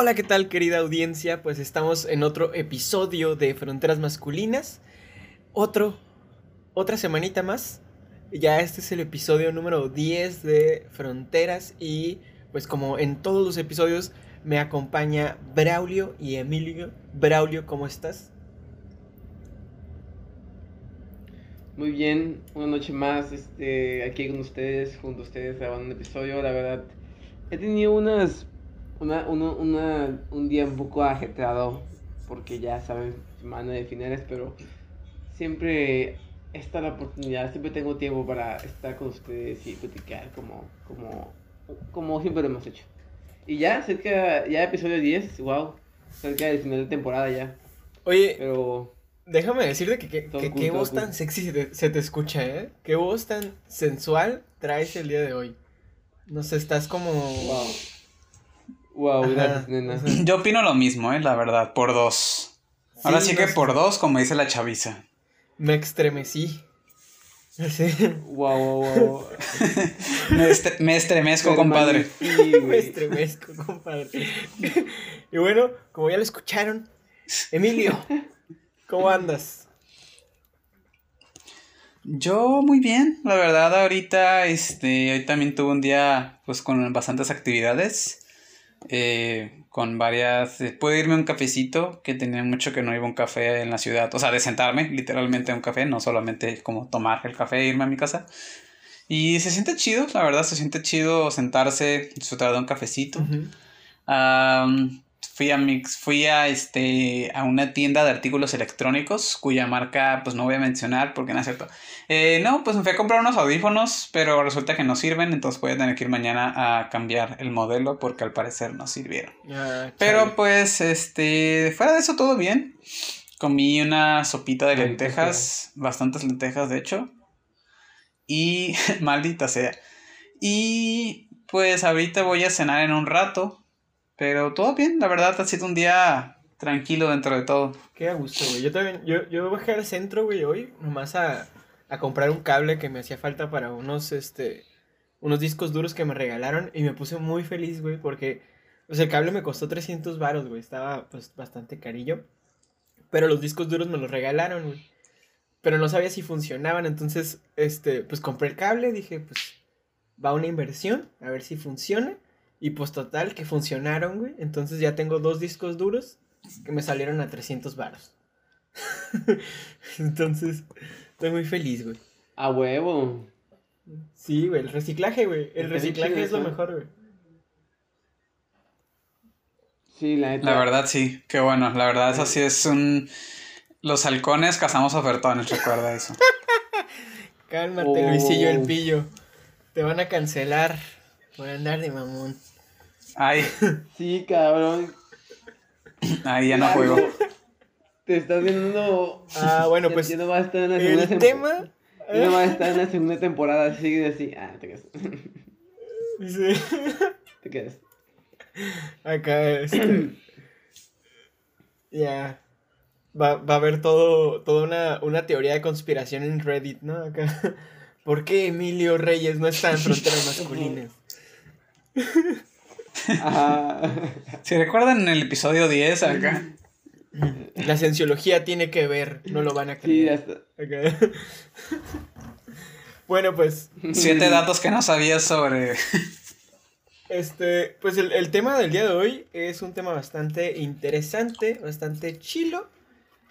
Hola, ¿qué tal querida audiencia? Pues estamos en otro episodio de Fronteras Masculinas. Otro, otra semanita más. Ya este es el episodio número 10 de Fronteras y pues como en todos los episodios me acompaña Braulio y Emilio. Braulio, ¿cómo estás? Muy bien, una noche más este, aquí con ustedes, junto a ustedes grabando un episodio. La verdad, he tenido unas una, una, un día un poco ajetreado, porque ya saben, semana de finales, pero siempre está la oportunidad, siempre tengo tiempo para estar con ustedes y platicar como, como, como siempre lo hemos hecho. Y ya, cerca, ya episodio 10, wow, cerca del final de temporada ya. Oye, pero... Déjame decirte que, que, qué voz tan sexy se te, se te, escucha, ¿eh? Qué voz tan sensual traes el día de hoy. No sé, estás como... Wow. Wow, Yo opino lo mismo, eh, la verdad, por dos. Ahora sí, que por dos, como dice la chaviza. Me estremecí. Sí. Wow, wow, wow. me, estremezco, compadre. me estremezco, compadre. y bueno, como ya lo escucharon, Emilio, ¿cómo andas? Yo muy bien, la verdad ahorita este hoy también tuve un día pues con bastantes actividades. Eh, con varias... Eh, puedo irme a un cafecito, que tenía mucho que no iba a un café en la ciudad, o sea, de sentarme literalmente a un café, no solamente como tomar el café e irme a mi casa. Y se siente chido, la verdad, se siente chido sentarse, disfrutar de un cafecito fui a mix, fui a este a una tienda de artículos electrónicos cuya marca pues no voy a mencionar porque no es cierto. Eh, no, pues me fui a comprar unos audífonos, pero resulta que no sirven, entonces voy a tener que ir mañana a cambiar el modelo porque al parecer no sirvieron. Ah, pero pues este fuera de eso todo bien. Comí una sopita de lentejas, bastantes lentejas de hecho. Y maldita sea. Y pues ahorita voy a cenar en un rato. Pero todo bien, la verdad ha sido un día tranquilo dentro de todo. Qué gusto, güey. Yo también, yo, yo bajé al centro, güey, hoy, nomás a, a comprar un cable que me hacía falta para unos, este, unos discos duros que me regalaron y me puse muy feliz, güey, porque, pues el cable me costó 300 varos, güey, estaba, pues, bastante carillo. Pero los discos duros me los regalaron, güey. Pero no sabía si funcionaban, entonces, este, pues compré el cable, dije, pues, va una inversión, a ver si funciona. Y pues total, que funcionaron, güey. Entonces ya tengo dos discos duros que me salieron a 300 varos. Entonces, estoy muy feliz, güey. A huevo. Sí, güey, el reciclaje, güey. El reciclaje es lo mejor, güey. Sí, la neta. La verdad, sí. Qué bueno. La verdad, eso sí es un... Los halcones cazamos ofertones, recuerda eso. Cálmate, Luisillo el oh. pillo. Te van a cancelar por andar de mamón. Ay. Sí, cabrón. Ahí ya no juego. Te estás viendo. Ah, bueno, pues. no va a estar en la segunda el tema. no va a estar en la segunda temporada, así así. Ah, te quedas. Sí. Te quedas. Acá, este. ya. Va, va, a haber todo, toda una, una teoría de conspiración en Reddit, ¿no? Acá. ¿Por qué Emilio Reyes no está en fronteras masculinas? Si recuerdan en el episodio 10 acá. La cienciología tiene que ver, no lo van a creer. bueno, pues. Siete datos que no sabías sobre. Este, pues el, tema del día de hoy es un tema bastante interesante, bastante chilo.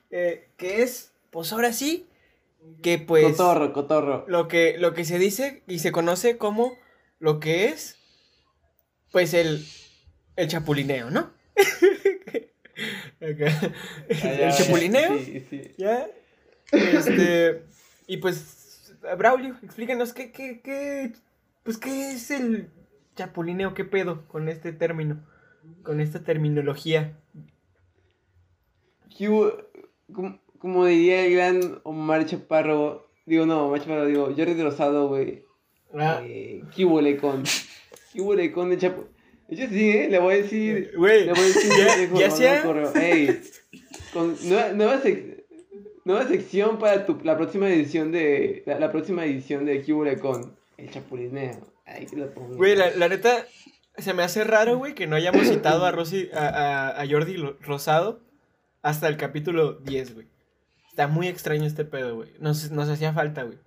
Eh, que es, pues ahora sí, que pues. Cotorro, cotorro. Lo que, lo que se dice y se conoce como lo que es pues el, el chapulineo, ¿no? el chapulineo. Sí, sí. ¿Ya? Este, y pues, Braulio, explícanos qué, qué, qué, pues qué es el chapulineo, qué pedo con este término, con esta terminología. Como, como diría el gran Omar Chaparro, digo no, Omar Chaparro, digo, Jordi Rosado, güey. Ah. Eh, ¿Qué huele con? ¿Qué hubo con el Chapo? Yo sí, ¿eh? Le voy a decir. Güey, le voy a decir. ya, ya sea. Ey, con nueva, nueva, nueva, sección para tu, la próxima edición de. La, la próxima edición de ¿Qué con? El Chapulineo. Ahí te lo pongo. Güey, la, la neta. se me hace raro, güey, que no hayamos citado a, Rosy, a, a, a Jordi Rosado hasta el capítulo 10, güey. Está muy extraño este pedo, güey. Nos, nos hacía falta, güey.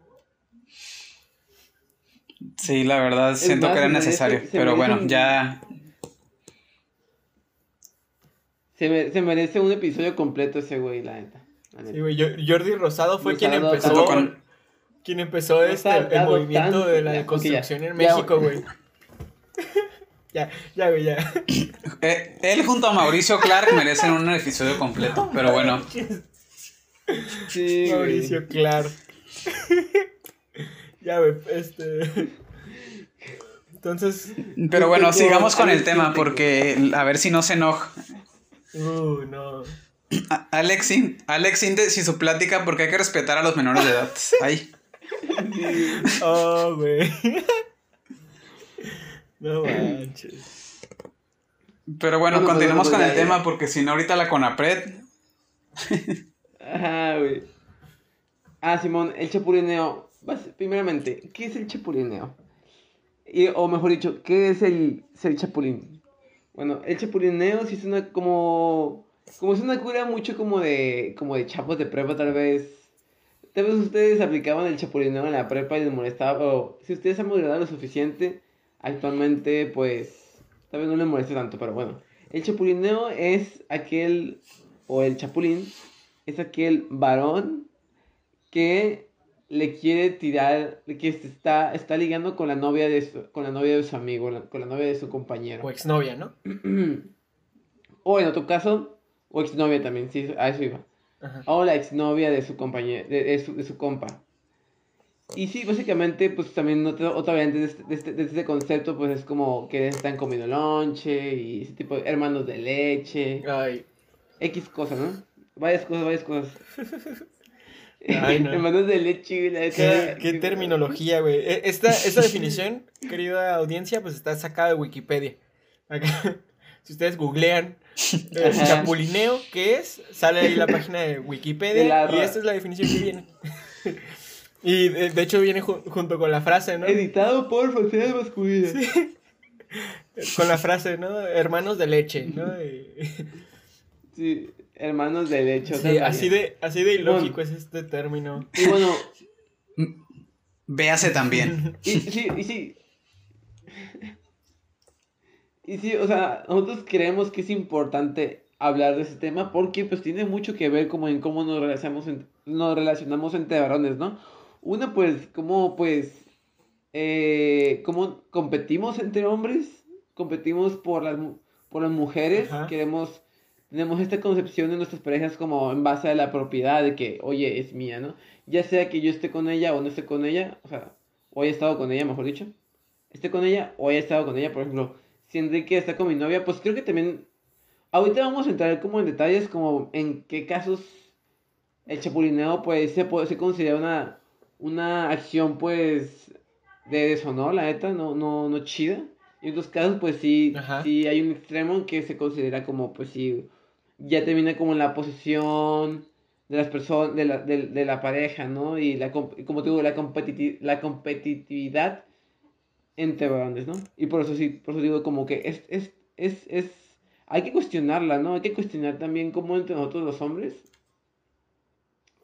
Sí, la verdad Es siento más, que era merece- necesario. pero bueno, un- ya. Se, me- se merece un episodio completo ese güey, la neta. la neta. Sí, güey. Jordi Rosado fue quien empezó. con- Quien empezó este, Rosado, el movimiento de la ya, ok, ya. deconstrucción en Ya, México, güey. ya, ya, güey, ya. eh, él junto a Mauricio Clark merecen un episodio completo. Pero bueno, Sí. Mauricio Clark. Ya, güey, este. Entonces. pero bueno, sigamos con el tema porque a ver si no se enoja. Uh, no. A- Alex, Alex Indes y su plática porque hay que respetar a los menores de edad. Ay. Oh, güey. No manches. Pero bueno, pues, con el ya. tema porque si no ahorita la Conapred Ajá, güey. Ah, Simón, el chapulineo. Primeramente, ¿qué es el chapulineo? Y, o mejor dicho, ¿qué es el ser chapulín? Bueno, el chapulineo sí es una como... Como es una cura mucho como de... Como de chapos de prepa, tal vez. Tal vez ustedes aplicaban el chapulineo en la prepa y les molestaba. O si ustedes han madurado lo suficiente, actualmente, pues... Tal vez no les moleste tanto, pero bueno. El chapulineo es aquel... O el chapulín es aquel varón que le quiere tirar, que se está, está ligando con la novia de su, con la novia de su amigo, la- con la novia de su compañero. O exnovia, ¿no? o en otro caso, o exnovia también, sí, a eso iba. Ajá. O la exnovia de su compañero, de, de su, de su compa. Y sí, básicamente, pues también otra, otra variante de este, de, este, de este concepto, pues es como que están comiendo lonche y ese tipo de hermanos de leche. Ay. X cosas, ¿no? Varias cosas, varias cosas. Ay, no. Hermanos de leche, güey, la ¿Qué, terminología, güey. E- Esta, esta definición, querida audiencia, pues está sacada de Wikipedia. Acá, si ustedes googlean eh, Ajá. chapulineo, ¿qué es? Sale ahí la página de Wikipedia De y esta es la definición que viene. y de, de hecho viene ju- junto con la frase, ¿no? Editado por Facilidad Masculina. Con la frase, ¿no? Hermanos de leche, ¿no? Y- Sí, hermanos de leche. sí, así de, así de ilógico es este término. Y bueno, véase también. y sí, y sí. Y sí, o sea, nosotros creemos que es importante hablar de ese tema porque pues tiene mucho que ver como en cómo nos relacionamos, en- nos relacionamos entre varones, ¿no? Una pues, cómo pues, eh, cómo competimos entre hombres, competimos por las, mu- por las mujeres, Ajá. queremos, tenemos esta concepción de nuestras parejas como en base a la propiedad de que, oye, es mía, ¿no? Ya sea que yo esté con ella o no esté con ella, o sea, o haya estado con ella, mejor dicho, esté con ella o haya estado con ella, por ejemplo, si Enrique está con mi novia, pues creo que también, ahorita vamos a entrar como en detalles, como en qué casos el chapulineo, pues, se, puede, se considera una, una acción, pues, de deshonor, la neta, no, no, no chida. Y en otros casos, pues, sí, Ajá. sí hay un extremo en que se considera como, pues, sí, ya termina como en la posesión de las personas, de la, de, de la pareja, ¿no? Y la, como te digo, la, competiti- la competitividad entre varones, ¿no? Y por eso sí, por eso digo como que es, es, es, es, hay que cuestionarla, ¿no? Hay que cuestionar también cómo entre nosotros los hombres,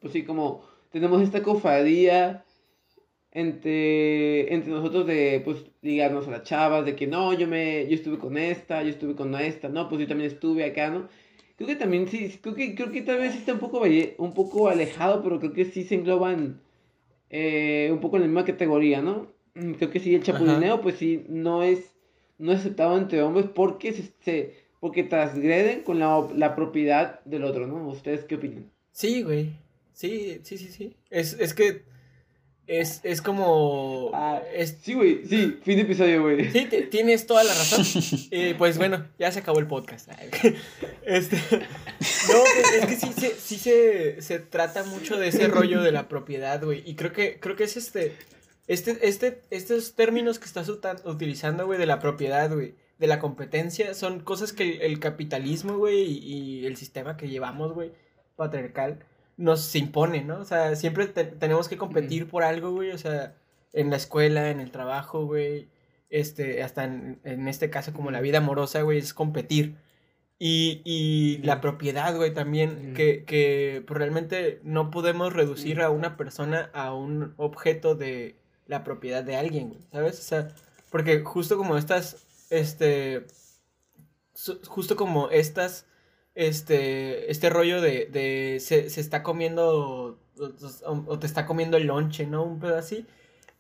pues sí, como tenemos esta cofradía entre, entre nosotros de, pues, ligarnos a las chavas, de que no, yo me, yo estuve con esta, yo estuve con esta, no, pues yo también estuve acá, ¿no? Creo que también sí, creo que, creo que tal vez sí está un poco, un poco alejado, pero creo que sí se engloban eh, un poco en la misma categoría, ¿no? Mm, Creo que sí, el chapulineo, pues sí, no es, no es aceptado entre hombres porque se, se- porque transgreden con la, la propiedad del otro, ¿no? ¿Ustedes qué opinan? Sí, güey. Sí, sí, sí, sí. Es, es que es, es como... Ah, es, Sí, güey, sí, fin de episodio, güey. Sí, tienes toda la razón. Eh, pues bueno, ya se acabó el podcast. Este, no, pues, es que sí, se, sí se, se trata mucho de ese rollo de la propiedad, güey. Y creo que, creo que es este, este, este, estos términos que estás utilizando, güey, de la propiedad, güey, de la competencia, son cosas que el, el capitalismo, güey, y, y el sistema que llevamos, güey, patriarcal, nos impone, ¿no? O sea, siempre te- tenemos que competir por algo, güey, o sea, en la escuela, en el trabajo, güey. este, hasta en, en este caso como la vida amorosa, güey, es competir. Y, y la propiedad, güey, también, que, que pues, realmente no podemos reducir a una persona a un objeto de la propiedad de alguien, güey, ¿sabes? O sea, porque justo como estas, este, justo como estas, este, este rollo de, de se, se está comiendo, o, o te está comiendo el lonche, ¿no? Un pedo así,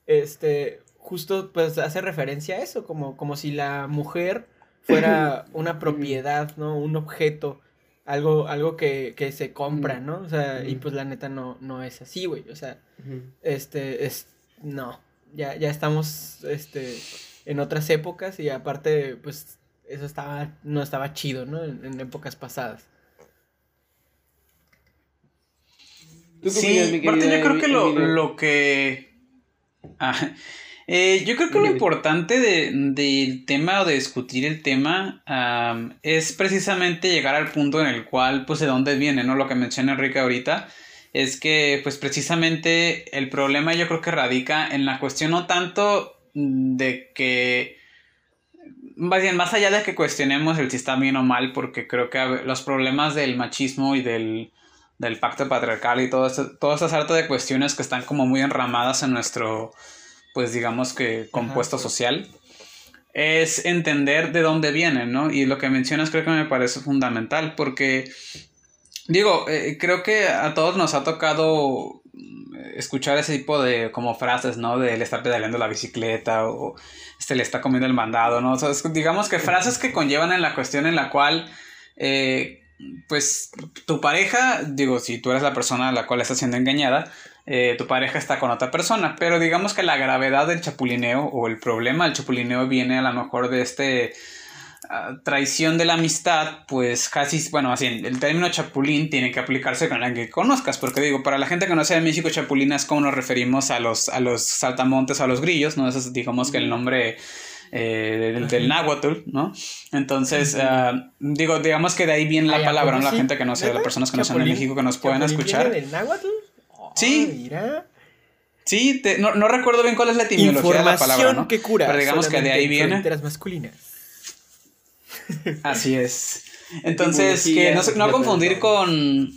este, justo pues hace referencia a eso, como, como si la mujer fuera una propiedad, ¿no? Un objeto, algo, algo que, que se compra, ¿no? O sea, y pues la neta no, no es así, güey, o sea, este, es, no, ya, ya estamos, este, en otras épocas y aparte, pues, eso estaba, no estaba chido, ¿no? En, en épocas pasadas. ¿Tú qué Sí, opinas, mi aparte querida yo creo que lo, lo que... Ah, eh, yo creo que lo importante de- del tema o de discutir el tema es precisamente llegar al punto en el cual, pues, de dónde viene, ¿no? Lo que menciona Enrique ahorita, es que, pues, precisamente el problema yo creo que radica en la cuestión no tanto de que... Más bien, más allá de que cuestionemos el si está bien o mal, porque creo que los problemas del machismo y del, del pacto patriarcal y todo esto, todo esta sarta de cuestiones que están como muy enramadas en nuestro, pues digamos que compuesto social, es entender de dónde vienen, ¿no? Y lo que mencionas creo que me parece fundamental, porque, digo, eh, creo que a todos nos ha tocado escuchar ese tipo de como frases, ¿no? De él está pedaleando la bicicleta o este le está comiendo el mandado, ¿no? O sea, es- digamos que frases que conllevan en la cuestión en la cual, eh, pues, tu pareja, digo, si tú eres la persona a la cual está siendo engañada, eh, tu pareja está con otra persona, pero digamos que la gravedad del chapulineo o el problema del chapulineo viene a lo mejor de este ah, traición de la amistad, pues casi, bueno, así, el término chapulín tiene que aplicarse con alguien que conozcas, porque digo, para la gente que no sea de México, chapulín es como nos referimos a los, a los saltamontes, a los grillos, ¿no? Es, digamos que el nombre eh, del, del náhuatl, ¿no? Entonces, ah, digo, digamos que de ahí viene la Ay, ¿a palabra, ¿no? La sí? gente que no sea, las personas que no sean de. México que nos puedan ¿Chapulín escuchar. del náhuatl? Sí. Ah, mira. Sí, te- no, no recuerdo bien cuál es la etimología de la palabra, ¿no? que cura. Pero digamos que de ahí en viene. Masculinas. Así es. Entonces, que no, no confundir con,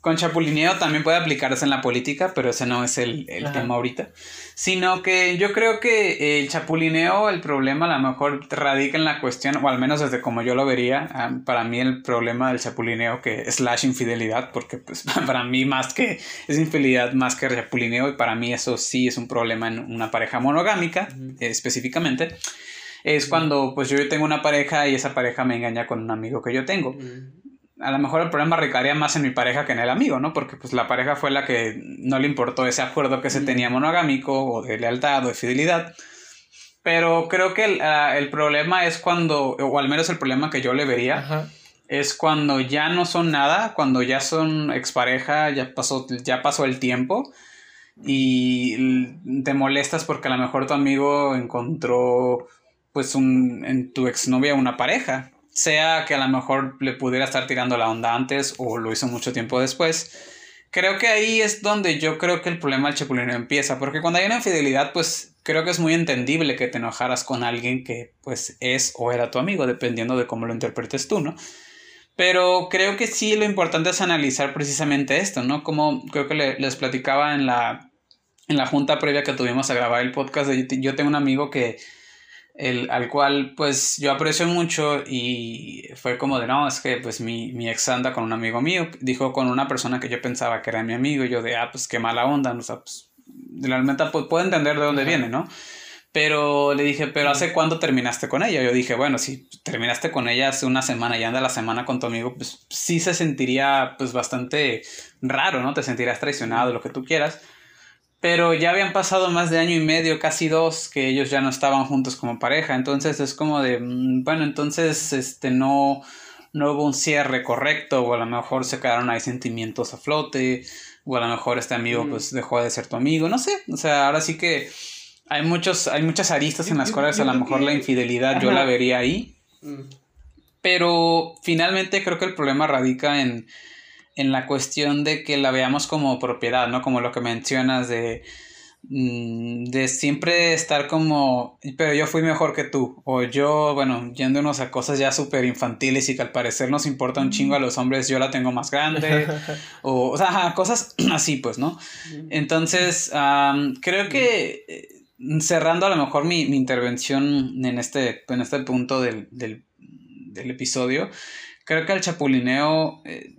con chapulineo también puede aplicarse en la política, pero ese no es el, el tema ahorita. Sino que yo creo que el chapulineo, el problema a lo mejor radica en la cuestión, o al menos desde como yo lo vería, ah, para mí el problema del chapulineo que slash infidelidad, porque pues para mí más que es infidelidad más que chapulineo y para mí eso sí es un problema en una pareja monogámica Ujú. eh, específicamente. Es cuando pues yo tengo una pareja y esa pareja me engaña con un amigo que yo tengo Mm. a lo mejor el problema radicaría más en mi pareja que en el amigo, ¿no? Porque pues la pareja fue la que no le importó ese acuerdo que se tenía monogámico o de lealtad o de fidelidad. Pero creo que el, ah, el problema es cuando, o al menos el problema que yo le vería, Ajá. es cuando ya no son nada, cuando ya son expareja, ya pasó, ya pasó el tiempo y te molestas porque a lo mejor tu amigo encontró pues un, en tu exnovia una pareja. Sea que a lo mejor le pudiera estar tirando la onda antes o lo hizo mucho tiempo después. Creo que ahí es donde yo creo que el problema del chapulineo empieza. Porque cuando hay una infidelidad, pues creo que es muy entendible que te enojaras con alguien que pues es o era tu amigo, dependiendo de cómo lo interpretes tú, ¿no? Pero creo que sí lo importante es analizar precisamente esto, ¿no? Como creo que le- les platicaba en la, en la junta previa que tuvimos a grabar el podcast, yo tengo un amigo que, el, al cual pues yo aprecio mucho y fue como de, no, es que pues mi, mi ex anda con un amigo mío, dijo con una persona que yo pensaba que era mi amigo y yo de, ah, pues qué mala onda, o sea, pues realmente pues, puedo entender de dónde Ajá. viene, ¿no? Pero le dije, ¿pero hace cuándo terminaste con ella? Yo dije, bueno, si terminaste con ella hace una semana y anda la semana con tu amigo, pues sí se sentiría pues bastante raro, ¿no? Te sentirías traicionado, lo que tú quieras. Pero ya habían pasado más de año y medio, casi dos, que ellos ya no estaban juntos como pareja. Entonces es como de, mm, bueno, entonces este no, no hubo un cierre correcto, o a lo mejor se quedaron ahí sentimientos a flote, o a lo mejor este amigo Mm. pues dejó de ser tu amigo, no sé. O sea, ahora sí que hay muchos, hay muchas aristas en las cuales a lo mejor la infidelidad yo la vería ahí. Mm. Pero finalmente creo que el problema radica en, en la cuestión de que la veamos como propiedad, ¿no? Como lo que mencionas de, mm, de siempre estar como, pero yo fui mejor que tú, o yo, bueno, yéndonos a cosas ya súper infantiles y que al parecer nos importa un chingo a los hombres, yo la tengo más grande, o, o sea, cosas así, pues, ¿no? Entonces, creo que eh, cerrando a lo mejor mi, intervención en este, en este punto del, episodio, creo que el chapulineo eh,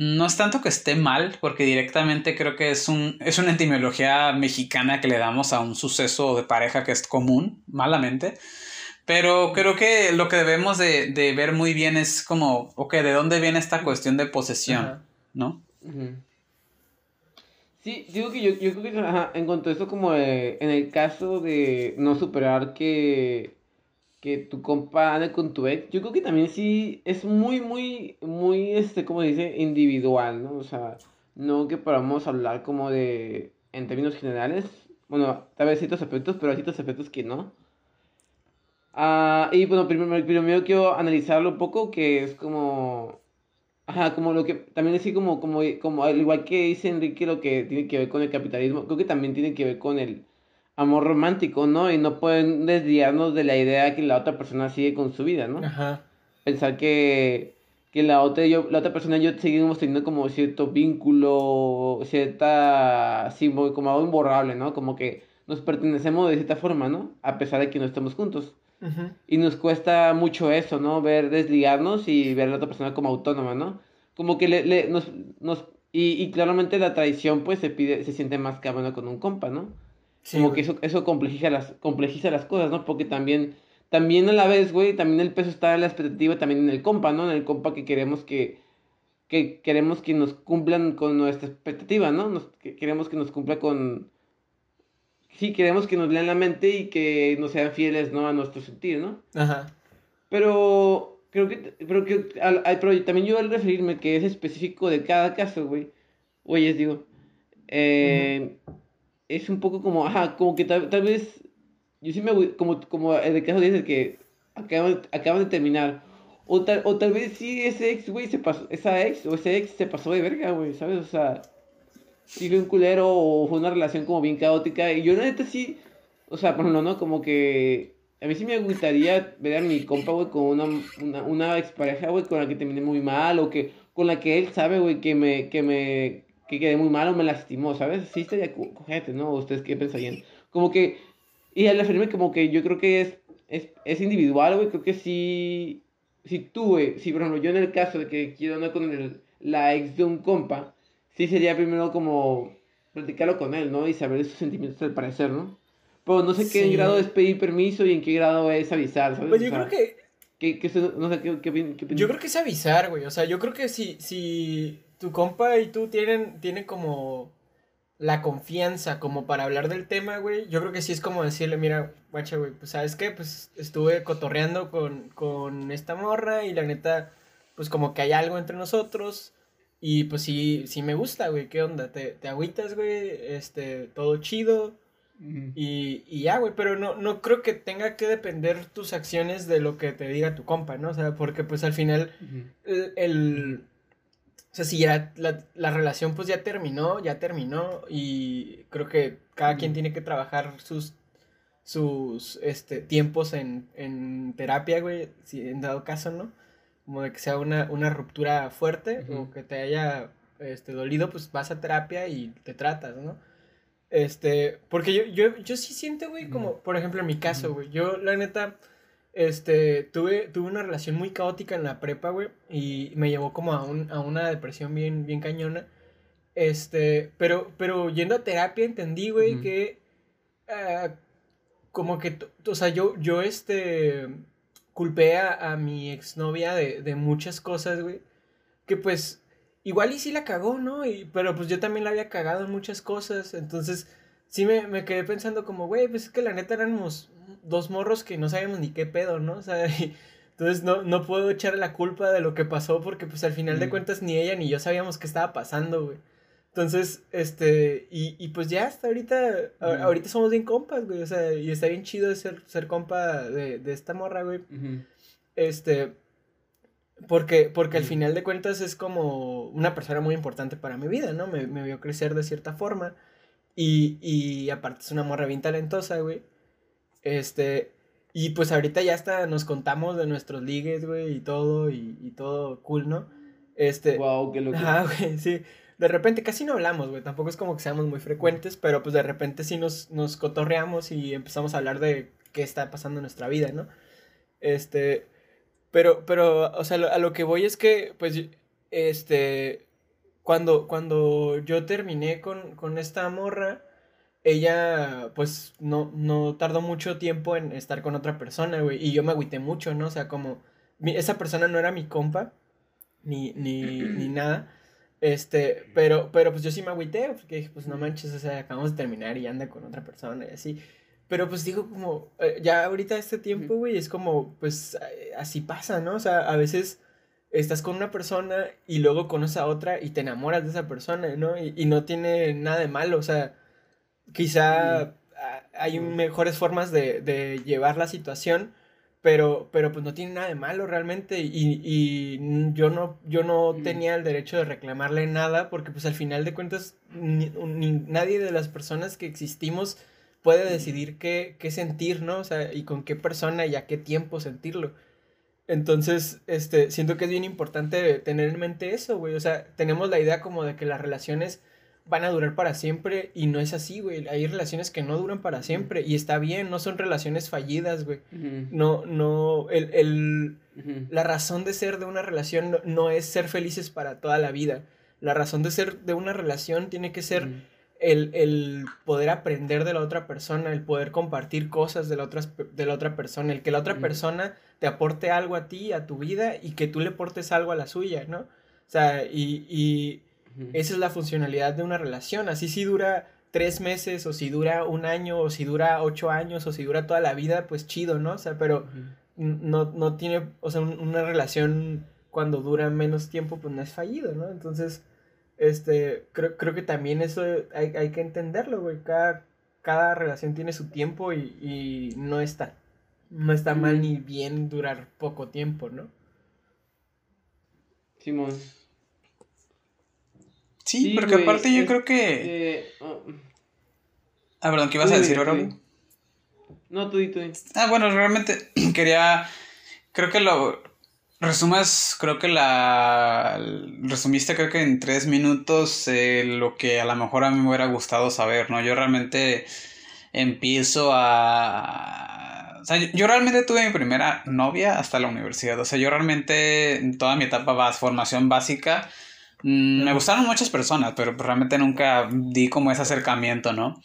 no es tanto que esté mal, porque directamente creo que es, un, es una etimología mexicana que le damos a un suceso de pareja que es común, malamente. Pero creo que lo que debemos de, ver muy bien es como, ok, ¿de dónde viene esta cuestión de posesión? ¿No? Sí, digo que yo, yo creo que en cuanto a eso, como en el caso de no superar que, que tu compa ande con tu ex, yo creo que también sí es muy, muy, muy, este, como dice, individual, ¿no? O sea, no que podamos hablar como de, en términos generales, bueno, tal vez ciertos aspectos, pero hay ciertos aspectos que no. Ah, y bueno, primero, primero quiero analizarlo un poco, que es como Ajá, como lo que también así como, como, como al igual que dice Enrique lo que tiene que ver con el capitalismo, creo que también tiene que ver con el amor romántico, ¿no? Y no pueden desviarnos de la idea que la otra persona sigue con su vida, ¿no? Ajá. Pensar que, que la otra yo, la otra persona y yo seguimos teniendo como cierto vínculo, cierta, así, como algo imborrable, ¿no? Como que nos pertenecemos de cierta forma, ¿no? A pesar de que no estamos juntos. Y nos cuesta mucho eso, ¿no? Ver desligarnos y ver a la otra persona como autónoma, ¿no? Como que le, le nos, nos, y, y claramente la traición pues se pide, se siente más cabrona con un compa, ¿no? Como que eso, eso complejiza las, complejiza las cosas, ¿no? Porque también, también a la vez, güey, también el peso está en la expectativa, también en el compa, ¿no? En el compa que queremos que, que queremos que nos cumplan con nuestra expectativa, ¿no? Nos, que queremos que nos cumpla con, sí queremos que nos lean la mente y que nos sean fieles, ¿no? A nuestro sentir, ¿no? Ajá. Pero creo que, pero que al, pero también yo al referirme que es específico de cada caso, güey, es digo, eh, es un poco como, ajá, como que tal, vez, yo sí me, como, como el caso dice que acaban, acaban de terminar, o tal, o tal vez sí ese ex, güey, se pasó, esa ex o ese ex se pasó de verga, güey, ¿sabes? O sea, sí fue un culero o fue una relación como bien caótica. Y yo, la neta, sí, o sea, por ejemplo, ¿no? Como que a mí sí me gustaría ver a mi compa, güey, con una, una, una expareja, güey, con la que terminé muy mal o que con la que él sabe, güey, que me, que me, que quedé muy mal o me lastimó, ¿sabes? Sí estaría cojete, ¿no? ¿Ustedes qué pensarían? Como que, y al referirme como que yo creo que es, es, es individual, güey, creo que sí, si tú, güey, si por ejemplo yo en el caso de que quiero andar con el, la ex de un compa, sí sería primero como platicarlo con él, ¿no? Y saber sus sentimientos al parecer, ¿no? Pero no sé qué grado es pedir permiso y en qué grado es avisar, ¿sabes? Pues yo creo que... no sé, ¿qué, qué, yo creo que es avisar, güey. O sea, yo creo que si, si tu compa y tú tienen, tienen como la confianza como para hablar del tema, güey, yo creo que sí es como decirle, mira, guacha, güey, pues sabes qué, pues estuve cotorreando con, con esta morra y la neta, pues como que hay algo entre nosotros y pues sí, sí me gusta, güey. ¿Qué onda? ¿Te, te agüitas, güey? Este, todo chido. y, y, ya, güey, pero no, no creo que tenga que depender tus acciones de lo que te diga tu compa, ¿no? O sea, porque pues al final el, o sea, si ya la, la, relación pues ya terminó, ya terminó y creo que cada quien tiene que trabajar sus sus este tiempos en, en terapia, güey, si en dado caso, ¿no? como de que sea una, ruptura fuerte o que te haya este, dolido, pues vas a terapia y te tratas, ¿no? Este, porque yo, yo, yo sí siento, güey, como, por ejemplo, en mi caso, güey, yo la neta, este, tuve, tuve una relación muy caótica en la prepa, güey, y me llevó como a, un, a una depresión bien, bien cañona. Este, pero, pero yendo a terapia entendí, güey, que, ah, como que, o sea, yo, yo, este, culpé a, mi exnovia de, de muchas cosas, güey. Que pues, igual y sí la cagó, ¿no? Y, pero pues yo también la había cagado en muchas cosas. Entonces, sí me, me quedé pensando como, güey, pues es que la neta éramos dos morros que no sabíamos ni qué pedo, ¿no? O sea, entonces no, no puedo echarle la culpa de lo que pasó porque pues al final de mm. cuentas ni ella ni yo sabíamos qué estaba pasando, güey. Entonces, este, y, y pues ya hasta ahorita, ahorita somos bien compas, güey, o sea, y está bien chido ser, ser compa de, de esta morra, güey. Este, porque, porque al final de cuentas es como una persona muy importante para mi vida, ¿no? Me, me vio crecer de cierta forma. Y, y aparte es una morra bien talentosa, güey. Este, y pues ahorita ya hasta nos contamos de nuestros ligues, güey, y todo, y, y todo cool, ¿no? Este. Wow, qué loco. Ajá, güey, sí. De repente casi no hablamos, güey. Tampoco es como que seamos muy frecuentes, pero pues de repente sí nos, nos cotorreamos y empezamos a hablar de qué está pasando en nuestra vida, ¿no? Este. Pero, pero, o sea, lo- a lo que voy es que, pues, este. Cuando, cuando yo terminé con, con esta morra, ella, pues, no, no tardó mucho tiempo en estar con otra persona, güey. Y yo me agüité mucho, ¿no? O sea, como. mi- esa persona no era mi compa, ni, ni, ni nada. Este, pero, pero pues yo sí me agüité, porque dije, pues no manches, o sea, acabamos de terminar y anda con otra persona y así. Pero pues digo como, eh, ya ahorita este tiempo, güey, es como, pues eh, así pasa, ¿no? O sea, a veces estás con una persona y luego conoces a otra y te enamoras de esa persona, ¿no? Y, y no tiene nada de malo, o sea, quizá hay mejores formas de, de llevar la situación, pero, pero pues no tiene nada de malo realmente y, y yo no, yo no Mm. tenía el derecho de reclamarle nada porque pues al final de cuentas ni- ni- nadie de las personas que existimos puede decidir qué, qué sentir, ¿no? O sea, y con qué persona y a qué tiempo sentirlo. Entonces, este, siento que es bien importante tener en mente eso, güey. O sea, tenemos la idea como de que las relaciones van a durar para siempre y no es así, güey. Hay relaciones que no duran para siempre y está bien, no son relaciones fallidas, güey. No, no, el, el, la razón de ser de una relación no, no es ser felices para toda la vida. La razón de ser de una relación tiene que ser el, el poder aprender de la otra persona, el poder compartir cosas de la, otra, de la otra persona, el que la otra persona te aporte algo a ti, a tu vida, y que tú le aportes algo a la suya, ¿no? O sea, y, y Esa es la funcionalidad de una relación. Así si dura tres meses, o si dura un año, o si dura ocho años, o si dura toda la vida, pues chido, ¿no? O sea, pero no, no tiene, o sea, un- una relación cuando dura menos tiempo, pues no es fallido, ¿no? Entonces, este, creo, creo que también eso hay, hay que entenderlo, güey. Cada, cada relación tiene su tiempo y, y no está, no está mal ni bien durar poco tiempo, ¿no? Simón. Sí, Sí, porque aparte yo es- creo que... Eh, oh, Ah, perdón, ¿qué ibas a decir, dime. No, tú di, tú. Ah, bueno, realmente quería. Creo que lo resumes, creo que la. Resumiste, creo que en tres minutos eh, lo que a lo mejor a mí me hubiera gustado saber, ¿no? Yo realmente empiezo a. O sea, yo, yo realmente tuve mi primera novia hasta la universidad. O sea, yo realmente en toda mi etapa de formación básica. Mm, Me gustaron muchas personas, pero realmente nunca di como ese acercamiento, ¿no?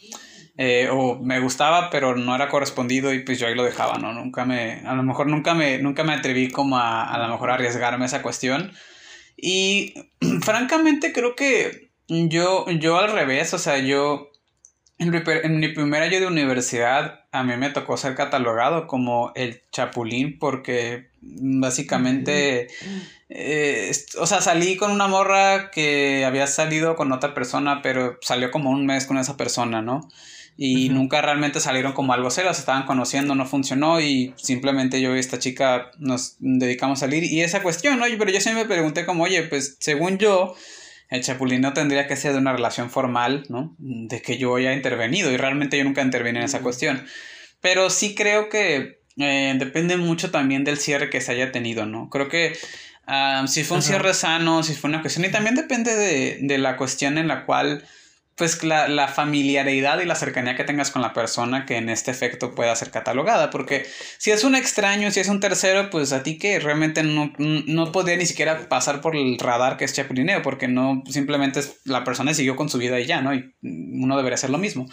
Eh, o me gustaba pero no era correspondido y pues yo ahí lo dejaba, ¿no? Nunca me, a lo mejor nunca me, nunca me atreví como a, a lo mejor arriesgarme esa cuestión. Y francamente creo que yo, yo al revés, o sea, yo en mi primer año de universidad a mí me tocó ser catalogado como el chapulín porque básicamente, eh, o sea, salí con una morra que había salido con otra persona, pero salió como un mes con esa persona, ¿no? Y nunca realmente salieron como algo serio, se estaban conociendo, no funcionó y simplemente yo y esta chica nos dedicamos a salir y esa cuestión, ¿no? Pero yo siempre me pregunté como, oye, pues según yo, el chapulín no tendría que ser de una relación formal, ¿no? De que yo haya intervenido y realmente yo nunca intervine en esa cuestión. Pero sí creo que eh, depende mucho también del cierre que se haya tenido, ¿no? Creo que ah, si fue un Ajá. cierre sano, si fue una cuestión, y también depende de, de la cuestión en la cual, pues la, la familiaridad y la cercanía que tengas con la persona que en este efecto pueda ser catalogada, porque si es un extraño, si es un tercero, pues a ti que realmente no, no podría ni siquiera pasar por el radar que es chapulineo, porque no, simplemente es- la persona siguió con su vida y ya, ¿no? Y uno debería hacer lo mismo.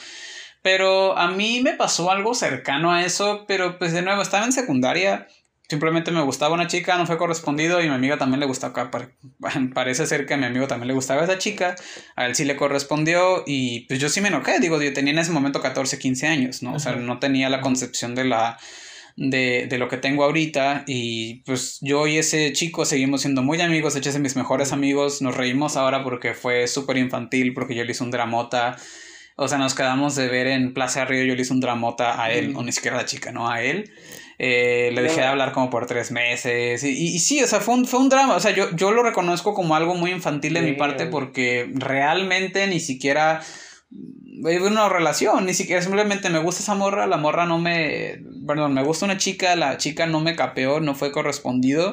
Pero a mí me pasó algo cercano a eso, pero pues de nuevo, estaba en secundaria, simplemente me gustaba una chica, no fue correspondido y a mi amiga también le gustaba, pare- parece ser que a mi amigo también le gustaba esa chica, a él sí le correspondió y pues yo sí me enojé, digo, yo tenía en ese momento 14, 15 años, ¿no? O sea, no tenía la concepción de la... De, de lo que tengo ahorita y pues yo y ese chico seguimos siendo muy amigos, de hecho es de mis mejores amigos, nos reímos ahora porque fue súper infantil, porque yo le hice un dramota, o sea, nos quedamos de ver en Plaza Río, yo le hice un dramota a él, Mm. o ni siquiera a la chica, ¿no? A él. Eh, le dejé de hablar como por tres meses. Y, y- y sí, o sea, fue un, fue un drama. O sea, yo, yo lo reconozco como algo muy infantil de mi parte porque realmente ni siquiera una relación, ni siquiera simplemente me gusta esa morra, la morra no me, perdón, me gusta una chica, la chica no me capeó, no fue correspondido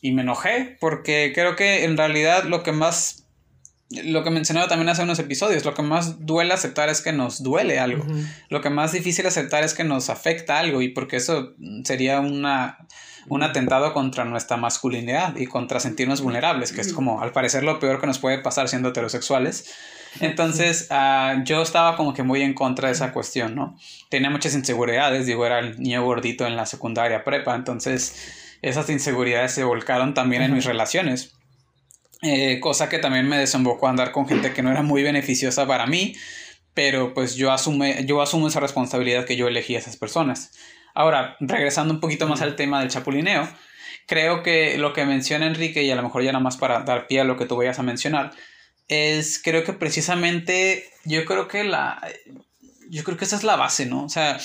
y me enojé porque creo que en realidad lo que más lo que mencionaba también hace unos episodios, lo que más duele aceptar es que nos duele algo. Lo que más difícil aceptar es que nos afecta algo y porque eso sería una, un atentado contra nuestra masculinidad y contra sentirnos vulnerables, que es como al parecer lo peor que nos puede pasar siendo heterosexuales. Entonces, uh, yo estaba como que muy en contra de esa cuestión, ¿no? Tenía muchas inseguridades, digo, era el niño gordito en la secundaria prepa, entonces esas inseguridades se volcaron también en mis relaciones. Eh, cosa que también me desembocó a andar con gente que no era muy beneficiosa para mí, pero pues yo, asume, yo asumo esa responsabilidad que yo elegí a esas personas. Ahora, regresando un poquito más al tema del chapulineo, creo que lo que menciona Enrique, y a lo mejor ya nada más para dar pie a lo que tú vayas a mencionar, es creo que precisamente yo creo que la yo creo que esa es la base, ¿no? O sea,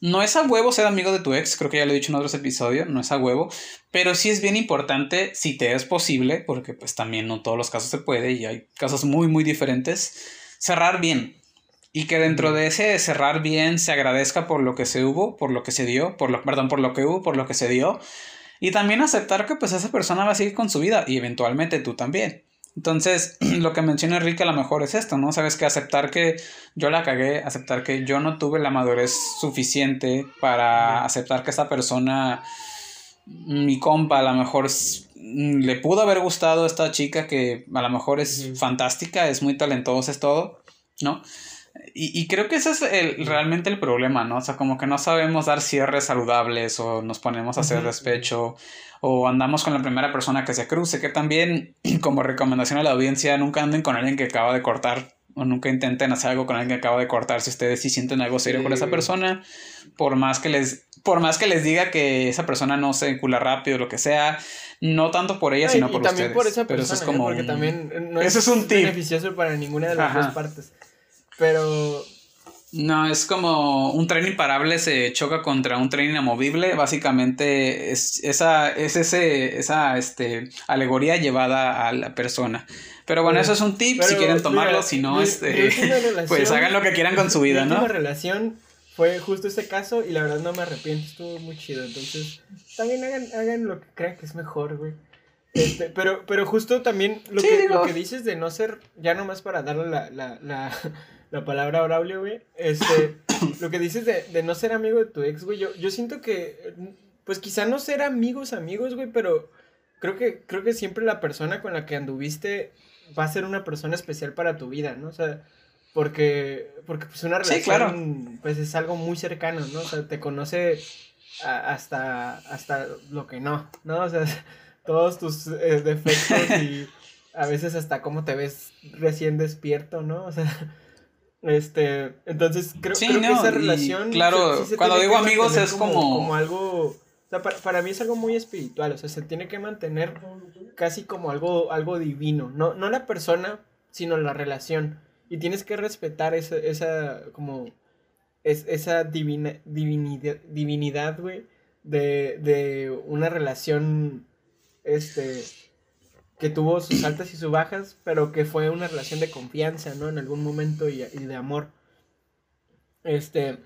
no es a huevo ser amigo de tu ex, creo que ya lo he dicho en otros episodios, no es a huevo, pero sí es bien importante si te es posible, porque pues también no todos los casos se puede y hay casos muy muy diferentes, cerrar bien. Y que dentro de ese cerrar bien se agradezca por lo que se hubo, por lo que se dio, por lo, perdón, por lo que hubo, por lo que se dio. Y también aceptar que pues esa persona va a seguir con su vida y eventualmente tú también. Entonces, lo que menciona Enrique a lo mejor es esto, ¿no? Sabes que aceptar que yo la cagué, aceptar que yo no tuve la madurez suficiente para aceptar que esta persona, mi compa, a lo mejor le pudo haber gustado a esta chica que a lo mejor es fantástica, es muy talentosa, es todo, ¿no? Y, creo que ese es el, realmente el problema, ¿no? O sea, como que no sabemos dar cierres saludables o nos ponemos a hacer despecho o andamos con la primera persona que se cruce, que también como recomendación a la audiencia, nunca anden con alguien que acaba de cortar o nunca intenten hacer algo con alguien que acaba de cortar si ustedes sí sienten algo serio con esa persona, por más que les por más que les diga que esa persona no se vincula rápido o lo que sea, no tanto por ella, sino por también por esa persona, Pero eso es ¿eh? como porque también no es, un beneficioso para ninguna de las dos partes. Pero no, es como un tren imparable se choca contra un tren inamovible. Básicamente es esa, es ese, esa este, alegoría llevada a la persona. Pero bueno, eso es un tip si quieren tomarlo, si no, este, pues hagan lo que quieran con su vida, ¿no? La relación fue justo ese caso y la verdad no me arrepiento, estuvo muy chido. Entonces, también hagan, hagan lo que crean que es mejor, güey. Este, pero, pero justo también lo, que, lo que dices de no ser, ya nomás para darle la, la, la la palabra Braulio, güey. Este, lo que dices de, de, no ser amigo de tu ex, güey, yo, yo siento que, pues quizá no ser amigos, amigos, güey, pero creo que, creo que siempre la persona con la que anduviste va a ser una persona especial para tu vida, ¿no? O sea, porque, porque pues una relación, pues es algo muy cercano, ¿no? O sea, te conoce hasta, hasta lo que no, ¿no? O sea, todos tus eh, defectos y a veces hasta cómo te ves recién despierto, ¿no? O sea, este, entonces creo, creo que esa relación. Claro, cuando digo amigos es como, como. algo. O sea, para, mí es algo muy espiritual. O sea, se tiene que mantener casi como algo, algo divino. No, no la persona, sino la relación. Y tienes que respetar esa, esa como. Es, esa divina, divinidad, divinidad, güey. De, de una relación. Este que tuvo sus altas y sus bajas, pero que fue una relación de confianza, ¿no? En algún momento y, de amor. Este.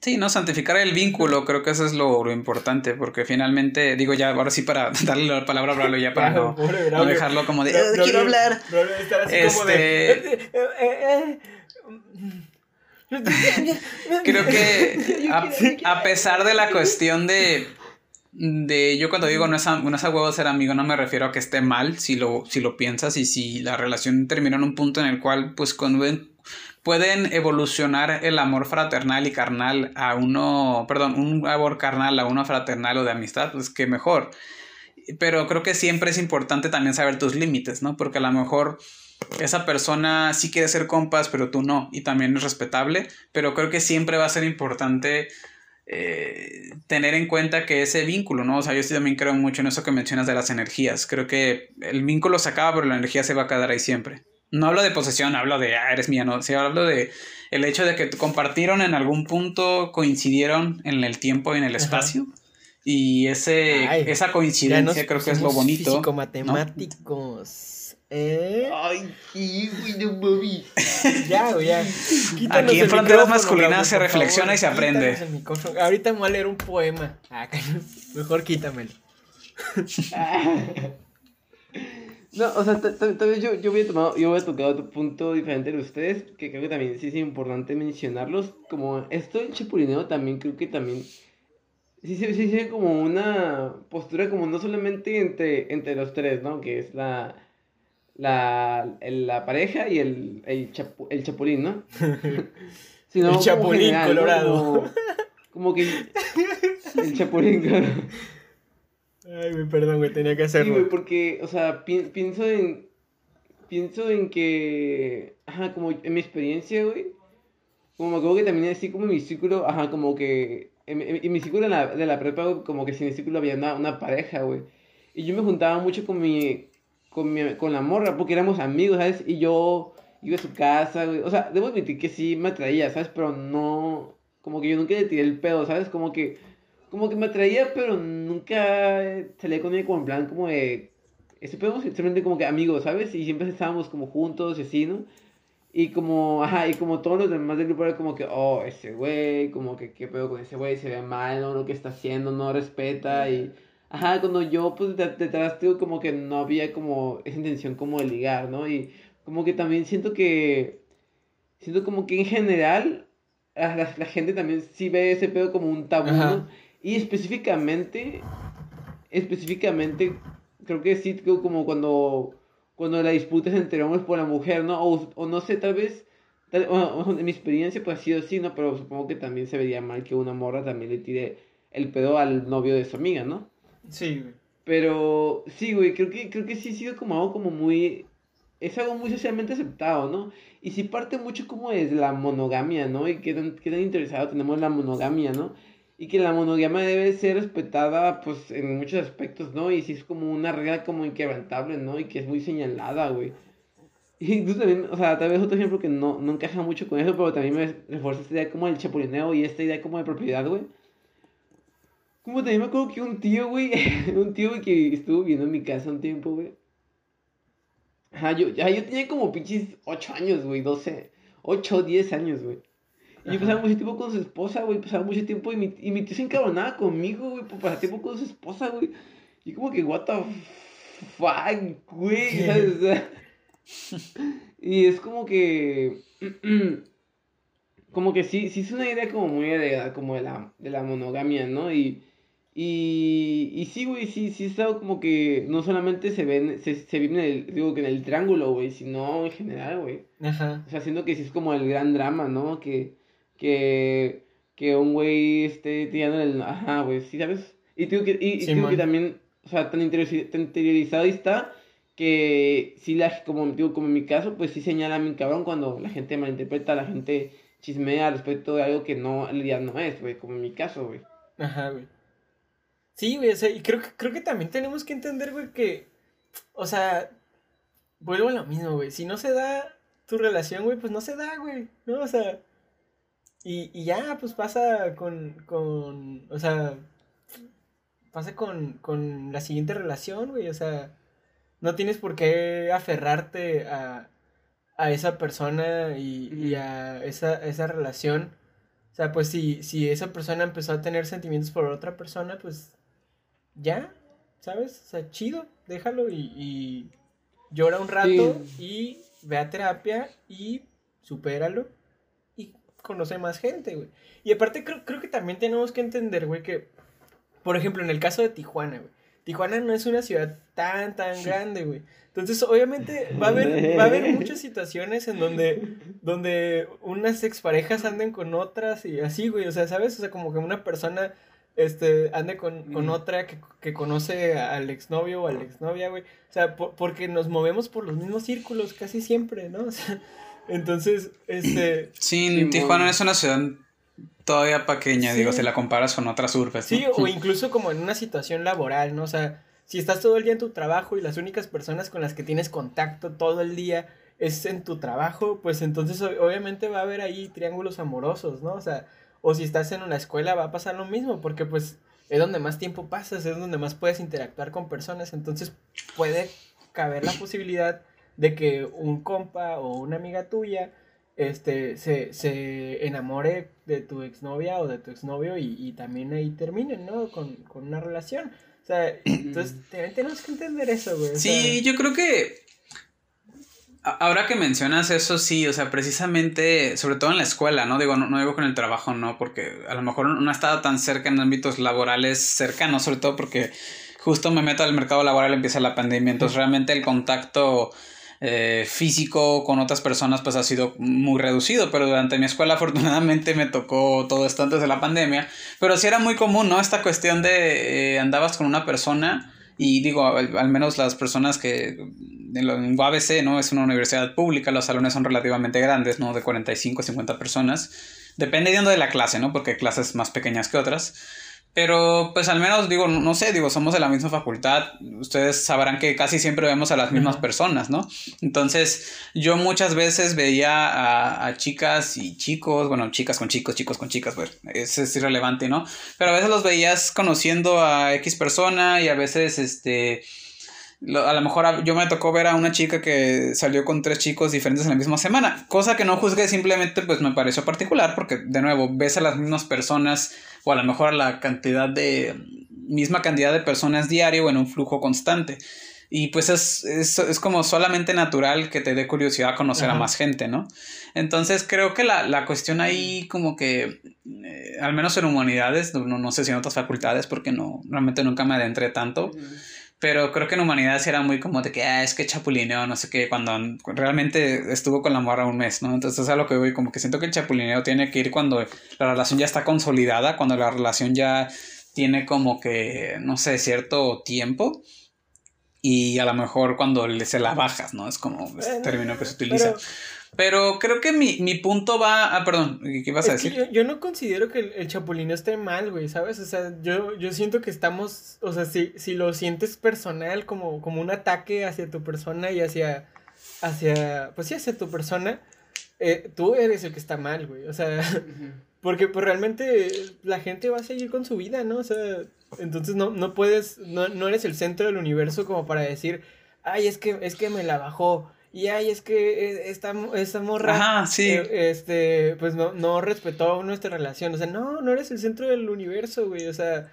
Sí, no, santificar el vínculo, creo que eso es lo, importante, porque finalmente, digo ya, ahora sí para darle la palabra a Braulio ya para no, dejarlo como de, quiero hablar. este... creo que a pesar de la cuestión de de yo cuando digo no es, a, no es a huevo ser amigo, no me refiero a que esté mal si lo, si lo piensas y si la relación terminó en un punto en el cual pues pueden evolucionar el amor fraternal y carnal a uno, perdón, un amor carnal a uno fraternal o de amistad, pues que mejor. Pero creo que siempre es importante también saber tus límites, ¿no? Porque a lo mejor esa persona sí quiere ser compas, pero tú no, y también es respetable, pero creo que siempre va a ser importante eh, tener en cuenta que ese vínculo, ¿no? O sea, yo sí también creo mucho en eso que mencionas de las energías. Creo que el vínculo se acaba, pero la energía se va a quedar ahí siempre. No hablo de posesión, hablo de, ah, eres mía, no. Sí, hablo de el hecho de que compartieron en algún punto, coincidieron en el tiempo y en el espacio. Y ese, Ay, esa coincidencia creo que es lo bonito. Físico-matemáticos. ¿Eh? Ay, qué güey, no mames. Ya, güey, ya. Quítanos Aquí en Fronteras Masculinas se reflexiona favor, y se aprende. el. Ahorita me voy a leer un poema. Ah, mejor quítamelo. No, o sea, ta- ta- tal vez yo, yo, voy a tomar, yo voy a tocar otro punto diferente de ustedes, que creo que también sí es importante mencionarlos, como esto del chapulineo también creo que también, sí se sí, sí, como una postura como no solamente entre, entre los tres, ¿no? Que es la, la, el- la pareja y el, el, chapu- el chapulín, ¿no? Sino El chapulín general, ¿no? colorado. Como, como que el chapulín colorado. Ay, perdón, güey, tenía que Sí, güey, hacerlo. porque, o sea, pi- pienso en. Pienso en que. Ajá, como en mi experiencia, güey. Como me acuerdo que también así como en mi círculo, ajá, como que. En, en- en mi círculo de la, de la prepa, como que si en mi círculo había una, una pareja, güey. Y yo me juntaba mucho con mi, con mi. con la morra, porque éramos amigos, ¿sabes? Y yo iba a su casa, güey. O sea, debo admitir que sí me atraía, ¿sabes? Pero no. Como que yo nunca le tiré el pedo, ¿sabes? Como que. Como que me atraía, pero nunca salía con ella como plan como de... Ese pedo simplemente como que amigos, ¿sabes? Y siempre estábamos como juntos y así, ¿no? Y como, ajá, y como todos los demás del grupo era como que, oh, ese güey, como que qué pedo con ese güey, se ve mal, ¿no? Lo que está haciendo, no respeta y... Ajá, cuando yo pues de- detrás digo como que no había como esa intención como de ligar, ¿no? Y como que también siento que... Siento como que en general la, la gente también sí ve ese pedo como un tabú. ¿no? Y específicamente, específicamente, creo que sí, creo como cuando, cuando la disputa es entre hombres por la mujer, ¿no? O, o no sé, tal vez, tal- o- o en mi experiencia pues ha sido así, ¿no? Pero supongo que también se vería mal que una morra también le tire el pedo al novio de su amiga, ¿no? Sí. Pero sí, güey, creo que, creo que sí ha sido como algo como muy... Es algo muy socialmente aceptado, ¿no? Y sí parte mucho como de la monogamia, ¿no? Y qué tan, qué interesado tenemos en la monogamia, ¿no? Y que la monogamia debe ser respetada, pues, en muchos aspectos, ¿no? Y sí es como una regla como inquebrantable, ¿no? Y que es muy señalada, güey. Y incluso también, o sea, tal vez otro ejemplo que no, no encaja mucho con eso, pero también me refuerza esta idea como del chapulineo y esta idea como de propiedad, güey. Como también me acuerdo que un tío, güey, un tío, güey, que estuvo viviendo en mi casa un tiempo, güey. Ajá, yo, ya, yo tenía como pinches 8 años, güey, 12, 8 o 10 años, güey. Y yo pasaba mucho tiempo con su esposa, güey, pasaba mucho tiempo y mi, y mi tío se encabronaba conmigo, güey, por pasar tiempo con su esposa, güey. Y como que, what the fuck, güey, ¿sabes? O sea, y es como que... Como que sí, sí es una idea como muy heredada, como de la, de la monogamia, ¿no? Y, y, y sí, güey, sí, sí es algo como que no solamente se ven, se, se vive en el, digo que en el triángulo, güey, sino en general, güey. Ajá. O sea, siento que sí es como el gran drama, ¿no? Que, que, que un güey esté tirando el... Ajá, güey, ¿sí sabes? Y digo que, y, y digo que también, o sea, tan, interiori- tan interiorizado está que sí, la, como, digo, como en mi caso, pues sí señala a mi cabrón cuando la gente malinterpreta, la gente chismea respecto de algo que no, no es, güey, como en mi caso, güey. Ajá, güey. Sí, güey, o sea, y creo que, creo que también tenemos que entender, güey, que, o sea, vuelvo a lo mismo, güey, si no se da tu relación, güey, pues no se da, güey, ¿no? O sea, y, y ya, pues pasa con, con, o sea, pasa con, con la siguiente relación, güey, o sea, no tienes por qué aferrarte a, a esa persona y, y a esa, esa relación. O sea, pues si, si esa persona empezó a tener sentimientos por otra persona, pues ya, ¿sabes? O sea, chido, déjalo y, y llora un rato y ve a terapia y supéralo y conoce más gente, güey. Y aparte creo, creo que también tenemos que entender, güey, que, por ejemplo, en el caso de Tijuana, güey. Tijuana no es una ciudad tan, tan grande, güey. Entonces, obviamente, va a haber, va a haber muchas situaciones en donde, donde unas exparejas anden con otras y así, güey. O sea, ¿sabes? O sea, como que una persona este, ande con, con otra que, que conoce al exnovio o a la exnovia, güey. O sea, por- porque nos movemos por los mismos círculos casi siempre, ¿no? O sea, entonces, este... Sí. Tijuana es una ciudad todavía pequeña, Sí. digo, si la comparas con otras urbes. Sí, ¿no? o incluso como en una situación laboral, ¿no? O sea, si estás todo el día en tu trabajo y las únicas personas con las que tienes contacto todo el día es en tu trabajo, pues entonces obviamente va a haber ahí triángulos amorosos, ¿no? O sea, o si estás en una escuela va a pasar lo mismo, porque pues es donde más tiempo pasas, es donde más puedes interactuar con personas, entonces puede caber la posibilidad de que un compa o una amiga tuya este, se, se enamore de tu exnovia o de tu exnovio y, y también ahí terminen, ¿no? Con, con una relación. O sea, entonces también tenemos que entender eso, güey. o Sí, sea, yo creo que ahora que mencionas eso, sí, o sea, precisamente, sobre todo en la escuela, ¿no? Digo, no, no digo con el trabajo, no, porque a lo mejor no he estado tan cerca en ámbitos laborales cercanos, sobre todo porque justo me meto al mercado laboral, empieza la pandemia, entonces realmente el contacto eh, físico con otras personas pues ha sido muy reducido, pero durante mi escuela afortunadamente me tocó todo esto antes de la pandemia, pero sí era muy común, ¿no? Esta cuestión de eh, andabas con una persona y digo, al, menos las personas que en UABC, ¿no? Es una universidad pública, los salones son relativamente grandes, ¿no? De 45 a 50 personas, dependiendo de la clase, ¿no? Porque hay clases más pequeñas que otras. Pero pues al menos digo, no, no sé, digo, somos de la misma facultad, ustedes sabrán que casi siempre vemos a las mismas personas, ¿no? Entonces yo muchas veces veía a, a chicas y chicos, bueno, chicas con chicos, chicos con chicas, pues eso es irrelevante, ¿no? Pero a veces los veías conociendo a X persona y a veces, este, a lo mejor a- yo me tocó ver a una chica que salió con tres chicos diferentes en la misma semana, cosa que no juzgué, simplemente pues me pareció particular porque de nuevo ves a las mismas personas o a lo mejor a la cantidad de misma cantidad de personas diario en un flujo constante. Y pues es, es, es como solamente natural que te dé curiosidad conocer a más gente, ¿no? Entonces creo que la, la cuestión ahí como que, eh, al menos en humanidades, no, no sé si en otras facultades, porque no, realmente nunca me adentré tanto, pero creo que en humanidades era muy como de que, ah, es que chapulineo, no sé qué, cuando realmente estuvo con la morra un mes, ¿no? Entonces es a lo que voy, como que siento que el chapulineo tiene que ir cuando la relación ya está consolidada, cuando la relación ya tiene como que, no sé, cierto tiempo. Y a lo mejor cuando le, se la bajas, ¿no? Es como este término que se utiliza. pero- Pero creo que mi, mi punto va. Ah, perdón, ¿qué ibas a Es decir? yo, yo no considero que el, el chapulín esté mal, güey, ¿sabes? O sea, yo, yo siento que estamos, o sea, si, si lo sientes personal como, como un ataque hacia tu persona y hacia, hacia, pues sí, hacia tu persona, eh, tú eres el que está mal, güey. O sea, porque pues realmente la gente va a seguir con su vida, ¿no? O sea, entonces no, no puedes, no, no eres el centro del universo como para decir, ay, es que, es que me la bajó. Y ay, es que eh, esta, esta morra Ajá, sí. eh, este, pues no, no respetó nuestra relación. O sea, no, no eres el centro del universo, güey. O sea,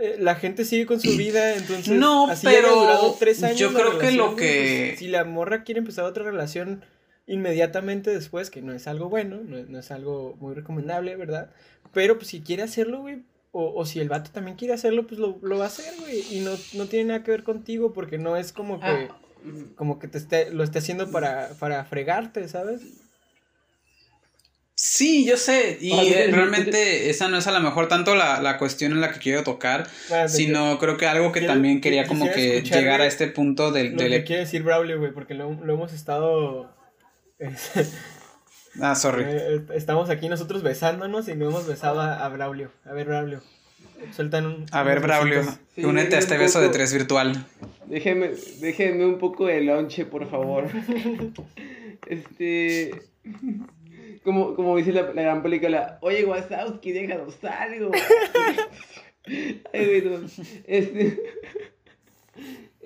eh, la gente sigue con su vida, entonces. No, así pero durado tres años yo creo que lo que- pues, si la morra quiere empezar otra relación inmediatamente después, que no es algo bueno, no, no es algo muy recomendable, ¿verdad? Pero pues si quiere hacerlo, güey. O, o si el vato también quiere hacerlo, pues lo, lo va a hacer, güey. Y no, no tiene nada que ver contigo porque no es como que, Ah. Como que te esté, lo esté haciendo para, para fregarte, ¿sabes? Sí, yo sé. Y eh, realmente esa no es a lo mejor tanto la, la cuestión en la que quiero tocar, Ah, sino creo que algo que quiero- también quería como que llegar a este punto del... Lo del que quiere decir Braulio, güey, porque lo, lo hemos estado. es- Ah, sorry. eh, estamos aquí nosotros besándonos y no hemos besado a, a Braulio. A ver, Braulio. Sueltan un. A ver, Braulio. Sí, únete a este beso de tres virtual. Déjenme, déjenme un poco de lonche, por favor. este. Como, como dice la, la gran película, oye, Wazowski, déjanos algo. Ay, güey, no. Este.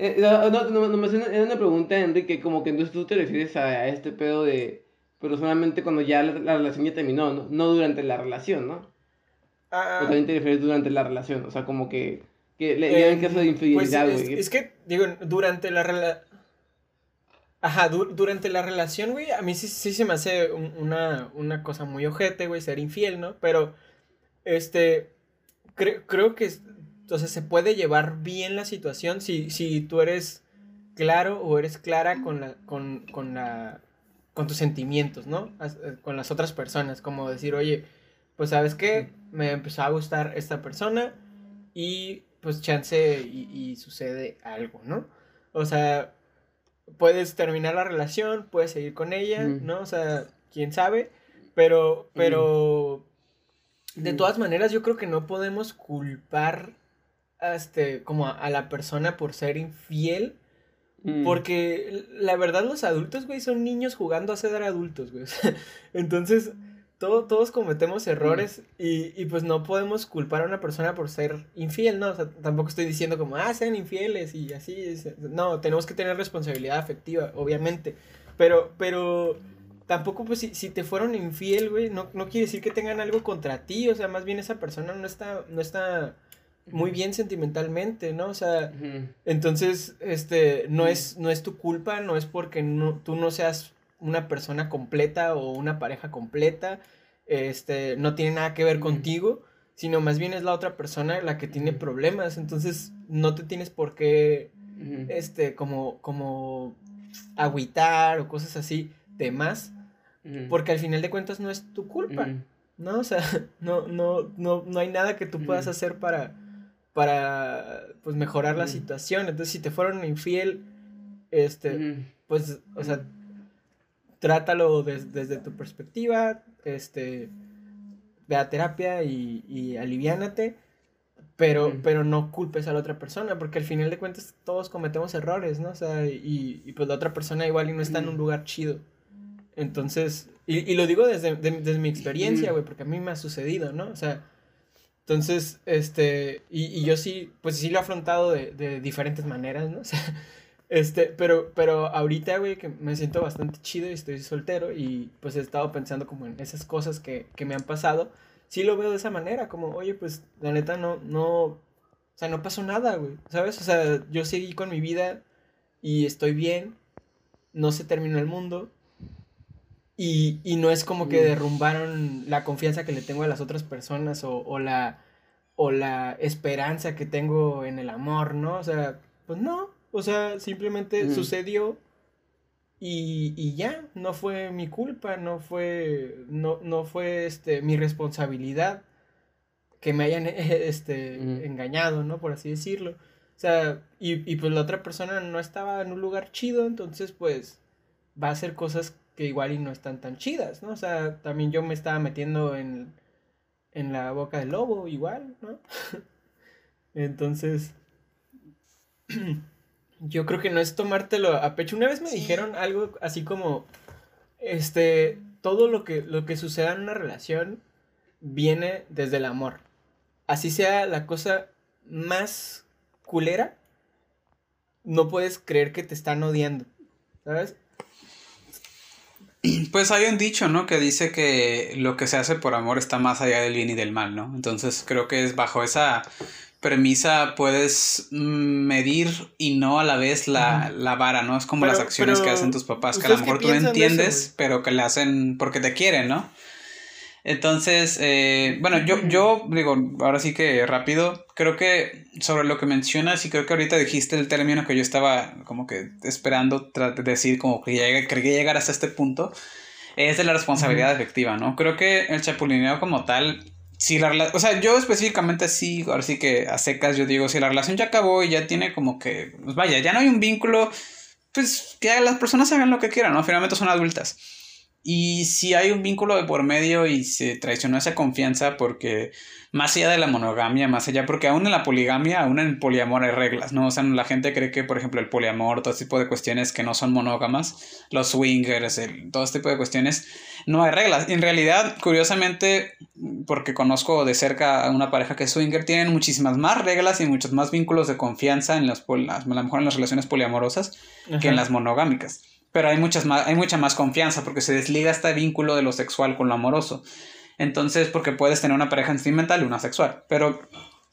Eh, no, no, no, nomás era era una pregunta, Enrique, como que entonces tú te refieres a, a este pedo de. Pero solamente cuando ya la, la relación ya terminó, ¿no? No durante la relación, ¿no? Ah, O también te refieres durante la relación, o sea, como que. Que le le en caso de pues, infidelidad, güey. es que, digo, durante la relación. Ajá, du- durante la relación, güey, a mí sí, sí se me hace un- una, una cosa muy ojete, güey, ser infiel, ¿no? Pero, este, cre- creo que, o sea, se puede llevar bien la situación si, si tú eres claro o eres clara con la, con, con la, con tus sentimientos, ¿no? Eh, Con las otras personas, como decir, oye, pues, ¿sabes qué? Me empezó a gustar esta persona y, pues, chance y, y sucede algo, ¿no? O sea, puedes terminar la relación, puedes seguir con ella. ¿no? O sea, quién sabe, pero, pero, de todas maneras, yo creo que no podemos culpar, este, como a, a la persona por ser infiel, Mm. porque la verdad los adultos, güey, son niños jugando a ser adultos, güey. o Entonces, todos cometemos errores y, y, pues no podemos culpar a una persona por ser infiel, ¿no? O sea, tampoco estoy diciendo como, ah, sean infieles y así. No, tenemos que tener responsabilidad afectiva, obviamente. Pero, pero tampoco, pues, si, si te fueron infiel, güey, no, no quiere decir que tengan algo contra ti. O sea, más bien esa persona no está, no está muy bien sentimentalmente, ¿no? O sea, entonces, este, no es, no es tu culpa, no es porque no, tú no seas una persona completa o una pareja completa, este, no tiene nada que ver contigo, sino más bien es la otra persona la que tiene problemas, entonces no te tienes por qué, este, como, como agüitar o cosas así de más, porque al final de cuentas no es tu culpa, ¿no? O sea, no, no, no, no hay nada que tú puedas hacer para, para, pues, mejorar la situación, entonces si te fueron infiel, este, pues, o sea, trátalo desde tu perspectiva, este, ve a terapia y, y aliviánate, pero, pero no culpes a la otra persona, porque al final de cuentas todos cometemos errores, ¿no? O sea, y, y pues la otra persona igual y no está en un lugar chido. Entonces, y, y lo digo desde, desde mi experiencia, güey, porque a mí me ha sucedido, ¿no? O sea, entonces, este, y, y yo sí, pues sí lo he afrontado de, de diferentes maneras, ¿no? O sea, este, pero, pero ahorita, güey, que me siento bastante chido y estoy soltero y pues he estado pensando como en esas cosas que, que me han pasado. Sí lo veo de esa manera, como, oye, pues la neta no, no, o sea, no pasó nada, güey, ¿sabes? O sea, yo seguí con mi vida y estoy bien, no se terminó el mundo y, y no es como que derrumbaron la confianza que le tengo a las otras personas o, o la, o la esperanza que tengo en el amor, ¿no? O sea, pues no, o sea, simplemente sucedió y, y, ya, no fue mi culpa, no fue, no, no fue este, mi responsabilidad que me hayan este, engañado, ¿no? Por así decirlo. O sea, y, y pues la otra persona no estaba en un lugar chido, entonces pues va a hacer cosas que igual y no están tan chidas, ¿no? O sea, también yo me estaba metiendo en, en la boca del lobo, igual, ¿no? entonces... yo creo que no es tomártelo a pecho. Una vez me dijeron algo así como, este, todo lo que, lo que suceda en una relación viene desde el amor. Así sea la cosa más culera, no puedes creer que te están odiando, ¿sabes? Pues hay un dicho, ¿no? Que dice que lo que se hace por amor está más allá del bien y del mal, ¿no? Entonces creo que es bajo esa premisa puedes medir y no a la vez la, la vara, ¿no? Es como las acciones que hacen tus papás, que a lo mejor tú entiendes, pero que le hacen porque te quieren, ¿no? Entonces, eh, bueno, yo, yo digo, ahora sí que rápido, creo que sobre lo que mencionas, y creo que ahorita dijiste el término que yo estaba como que esperando decir, como que llegue, que llegar hasta este punto, es de la responsabilidad efectiva, ¿no? Creo que el chapulineo como tal si la o sea, yo específicamente sí, ahora sí que a secas yo digo, si la relación ya acabó y ya tiene como que, pues vaya, ya no hay un vínculo, pues que las personas hagan lo que quieran, ¿no? Finalmente son adultas. Y si hay un vínculo de por medio y se traicionó esa confianza porque más allá de la monogamia, más allá, porque aún en la poligamia, aún en el poliamor hay reglas, ¿no? O sea, la gente cree que, por ejemplo, el poliamor, todo tipo de cuestiones que no son monógamas, los swingers, todo este tipo de cuestiones, no hay reglas. En realidad, curiosamente, porque conozco de cerca a una pareja que es swinger, tienen muchísimas más reglas y muchos más vínculos de confianza en las, a lo mejor en las relaciones poliamorosas que en las monogámicas. Pero hay, muchas más, hay mucha más confianza porque se desliga este vínculo de lo sexual con lo amoroso. Entonces, porque puedes tener una pareja sentimental y una sexual. Pero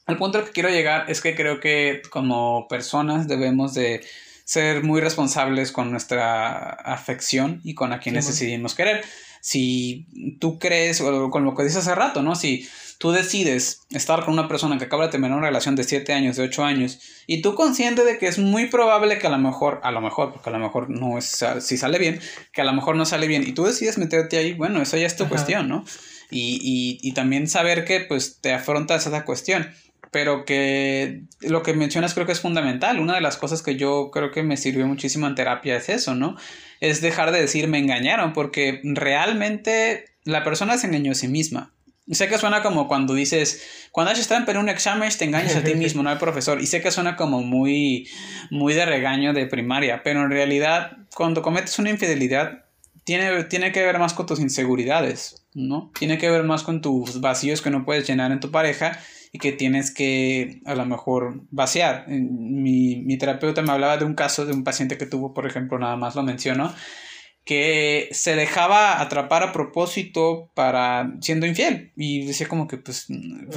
el punto al que quiero llegar es que creo que como personas debemos de ser muy responsables con nuestra afección y con a quienes decidimos querer. Si tú crees, o con lo que dices hace rato, ¿no? Si tú decides estar con una persona que acaba de terminar una relación de 7 años, de 8 años, y tú consciente de que es muy probable que a lo mejor, a lo mejor, porque a lo mejor no es, si sale bien, que a lo mejor no sale bien, y tú decides meterte ahí, bueno, eso ya es tu cuestión, ¿no? y, y, y también saber que pues te afrontas esa cuestión pero que lo que mencionas creo que es fundamental. Una de las cosas que yo creo que me sirvió muchísimo en terapia es eso, ¿no? Es dejar de decir me engañaron, porque realmente la persona se engañó a sí misma. Sé que suena como cuando dices, cuando has estado en un examen te engañas a ti mismo, no al profesor. Y sé que suena como muy, muy de regaño de primaria, pero en realidad cuando cometes una infidelidad tiene, tiene que ver más con tus inseguridades, ¿no? Tiene que ver más con tus vacíos que no puedes llenar en tu pareja y que tienes que a lo mejor vaciar. Mi, mi terapeuta me hablaba de un caso de un paciente que tuvo, por ejemplo, nada más lo mencionó, que se dejaba atrapar a propósito para siendo infiel y decía como que pues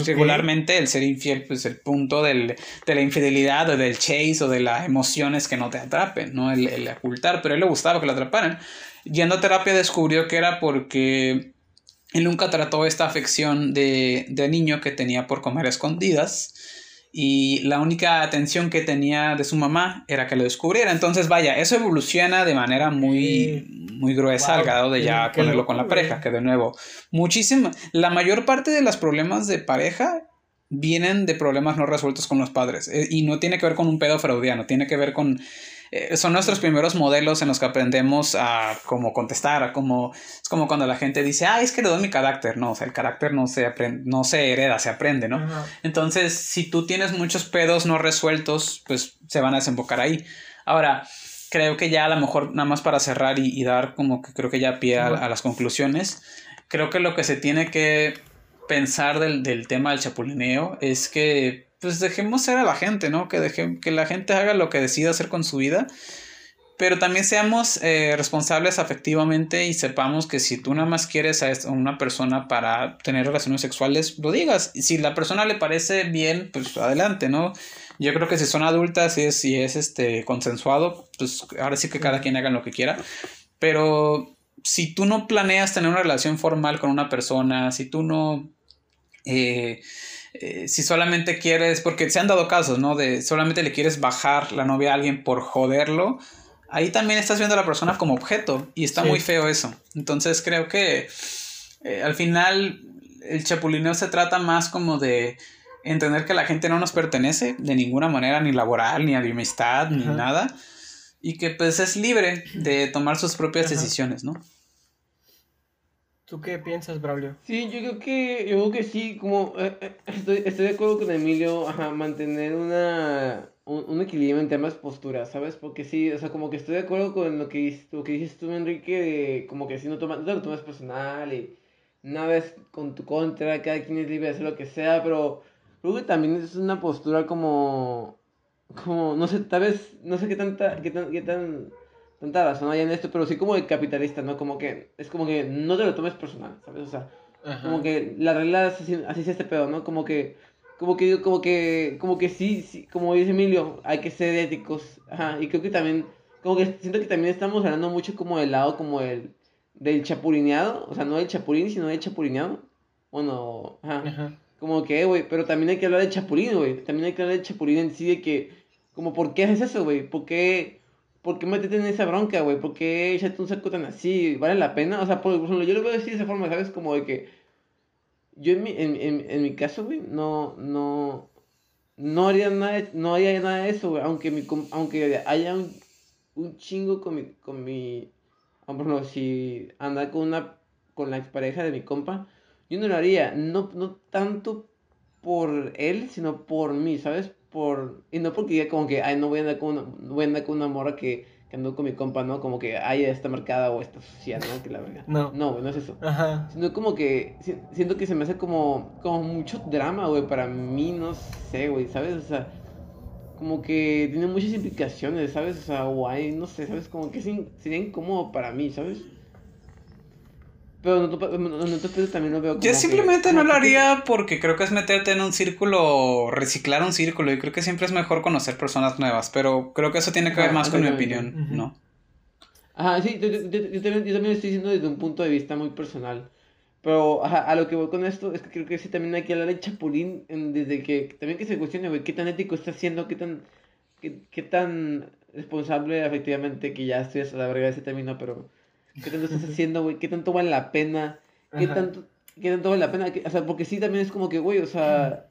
regularmente el ser infiel pues el punto del, de la infidelidad o del chase o de las emociones que no te atrapen, ¿no? El, el ocultar, pero a él le gustaba que lo atraparan. Yendo a terapia descubrió que era porque él nunca trató esta afección de, de niño que tenía por comer escondidas y la única atención que tenía de su mamá era que lo descubriera. Entonces, vaya, eso evoluciona de manera muy, muy gruesa al grado de ya ponerlo con la pareja, que de nuevo, muchísima, la mayor parte de los problemas de pareja vienen de problemas no resueltos con los padres eh, y no tiene que ver con un pedo freudiano, tiene que ver con eh, son nuestros primeros modelos en los que aprendemos a cómo contestar, a cómo... Es como cuando la gente dice, ah, es que le doy mi carácter. No, o sea, el carácter no se, aprende, no se hereda, se aprende, ¿no? Entonces, si tú tienes muchos pedos no resueltos, pues se van a desembocar ahí. Ahora, creo que ya a lo mejor, nada más para cerrar y, dar como que creo que ya pie a, a, las conclusiones, creo que lo que se tiene que pensar del, del tema del chapulineo es que pues dejemos ser a la gente, ¿no? Que, deje, que la gente haga lo que decida hacer con su vida. Pero también seamos eh, responsables afectivamente y sepamos que si tú nada más quieres a una persona para tener relaciones sexuales, lo digas. Si la persona le parece bien, pues adelante, ¿no? Yo creo que si son adultas y es, si es este, consensuado, pues ahora sí que cada quien haga lo que quiera. Pero si tú no planeas tener una relación formal con una persona, si tú no... Eh, eh, si solamente quieres, porque se han dado casos, ¿no? De solamente le quieres bajar la novia a alguien por joderlo, ahí también estás viendo a la persona como objeto y está muy feo eso. Entonces creo que eh, al final el chapulineo se trata más como de entender que la gente no nos pertenece de ninguna manera, ni laboral, ni de amistad, ni nada, y que pues es libre de tomar sus propias decisiones, ¿no? ¿Tú qué piensas, Braulio? Sí, yo creo que, yo creo que sí, como eh, eh, estoy, estoy de acuerdo con Emilio, ajá, mantener una, un, equilibrio en temas posturas, ¿sabes? Porque sí, o sea, como que estoy de acuerdo con lo que, lo que dices tú, Enrique, como que si no, tomas, no te lo tomas personal y nada es con tu contra, cada quien es libre de hacer lo que sea, pero creo que también es una postura como, como, no sé, tal vez, no sé qué tanta, qué tan, qué tan tanta razón hay en esto, pero sí como de capitalista, ¿no? Como que es como que no te lo tomes personal, ¿sabes? O sea, como que la regla así, así es este pedo, ¿no? Como que, como que, como que, como que sí, sí, como dice Emilio, hay que ser éticos, ajá, y creo que también, como que siento que también estamos hablando mucho como del lado como el, del chapulineado, o sea, no del chapulín, sino del chapulineado, bueno, ajá, ajá. como que, güey, pero también hay que hablar del chapulín, güey, también hay que hablar del chapulín en sí, de que, como, ¿por qué haces eso, güey? ¿Por qué...? ¿Por qué métete en esa bronca, güey? ¿Por qué echate un saco tan así? ¿Vale la pena? O sea, por ejemplo, yo lo veo así de esa forma, ¿sabes? Como de que yo en mi, en, en, en mi caso, güey, no, no, no haría nada, no haría nada de eso, güey. Aunque, mi, aunque haya un, un chingo con mi, con mi, ejemplo, si anda con una, con la expareja de mi compa, yo no lo haría, no, no tanto por él, sino por mí, ¿sabes? Por. Y no porque ya como que, ay, no voy a andar con una, voy a andar con una morra que, que ando con mi compa, ¿no? Como que, ay, está marcada o está sucia, ¿no? Que la venga. No. No, no es eso. Ajá. Sino como que, siento que se me hace como, como mucho drama, güey, para mí, no sé, güey, ¿sabes? O sea, como que tiene muchas implicaciones, ¿sabes? O sea, guay, no sé, ¿sabes? Como que sería incómodo para mí, ¿sabes? Pero no, no, también lo veo como Yo simplemente no lo haría porque creo que es meterte en un círculo, reciclar un círculo y creo que siempre es mejor conocer personas nuevas, pero creo que eso tiene que ver más con mi opinión, ¿no? Ajá, sí, yo, también, yo, también, estoy diciendo desde un punto de vista muy personal. Pero ajá, a lo que voy con esto es que creo que sí también hay que hablar de Chapulín desde que también que se cuestione, güey, qué tan ético está haciendo, qué tan, qué, qué tan responsable efectivamente, que ya estoy a la verga de ese término, pero ¿Qué tanto estás haciendo, güey? ¿Qué tanto vale la pena? ¿Qué tanto, ¿Qué tanto vale la pena? O sea, porque sí también es como que, güey, o sea,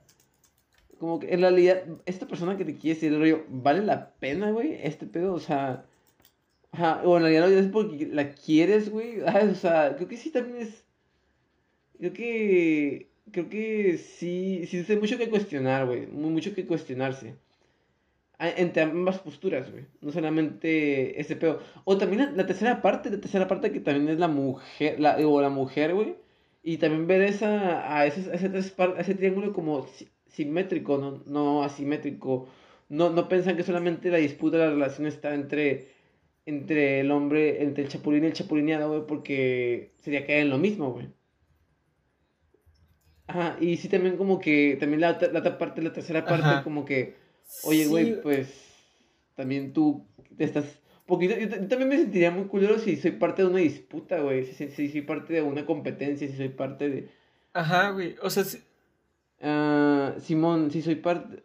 como que en realidad, esta persona que te quiere decir el rollo, ¿vale la pena, güey? Este pedo, o sea, ajá, o en realidad es porque la quieres, güey, o sea, creo que sí también es, creo que, creo que sí, sí hay mucho que cuestionar, güey, mucho que cuestionarse. Entre ambas posturas, güey. No solamente ese pedo. O también la, tercera parte, la tercera parte que también es la mujer, la, o la mujer, güey. Y también ver esa, a ese, ese, ese triángulo como simétrico, no, no asimétrico. No, no piensan que solamente la disputa la relación está entre, entre el hombre, entre el chapulín y el chapulineado, güey, porque sería caer en lo mismo, güey. Ajá, y sí también como que, también la, la otra parte, la tercera parte, como que, oye, güey, pues, también tú te estás... Porque yo, también me sentiría muy culero si soy parte de una disputa, güey, si, si, soy parte de una competencia, si soy parte de... Ajá, güey, o sea... Si... Ah, Simón, si soy parte...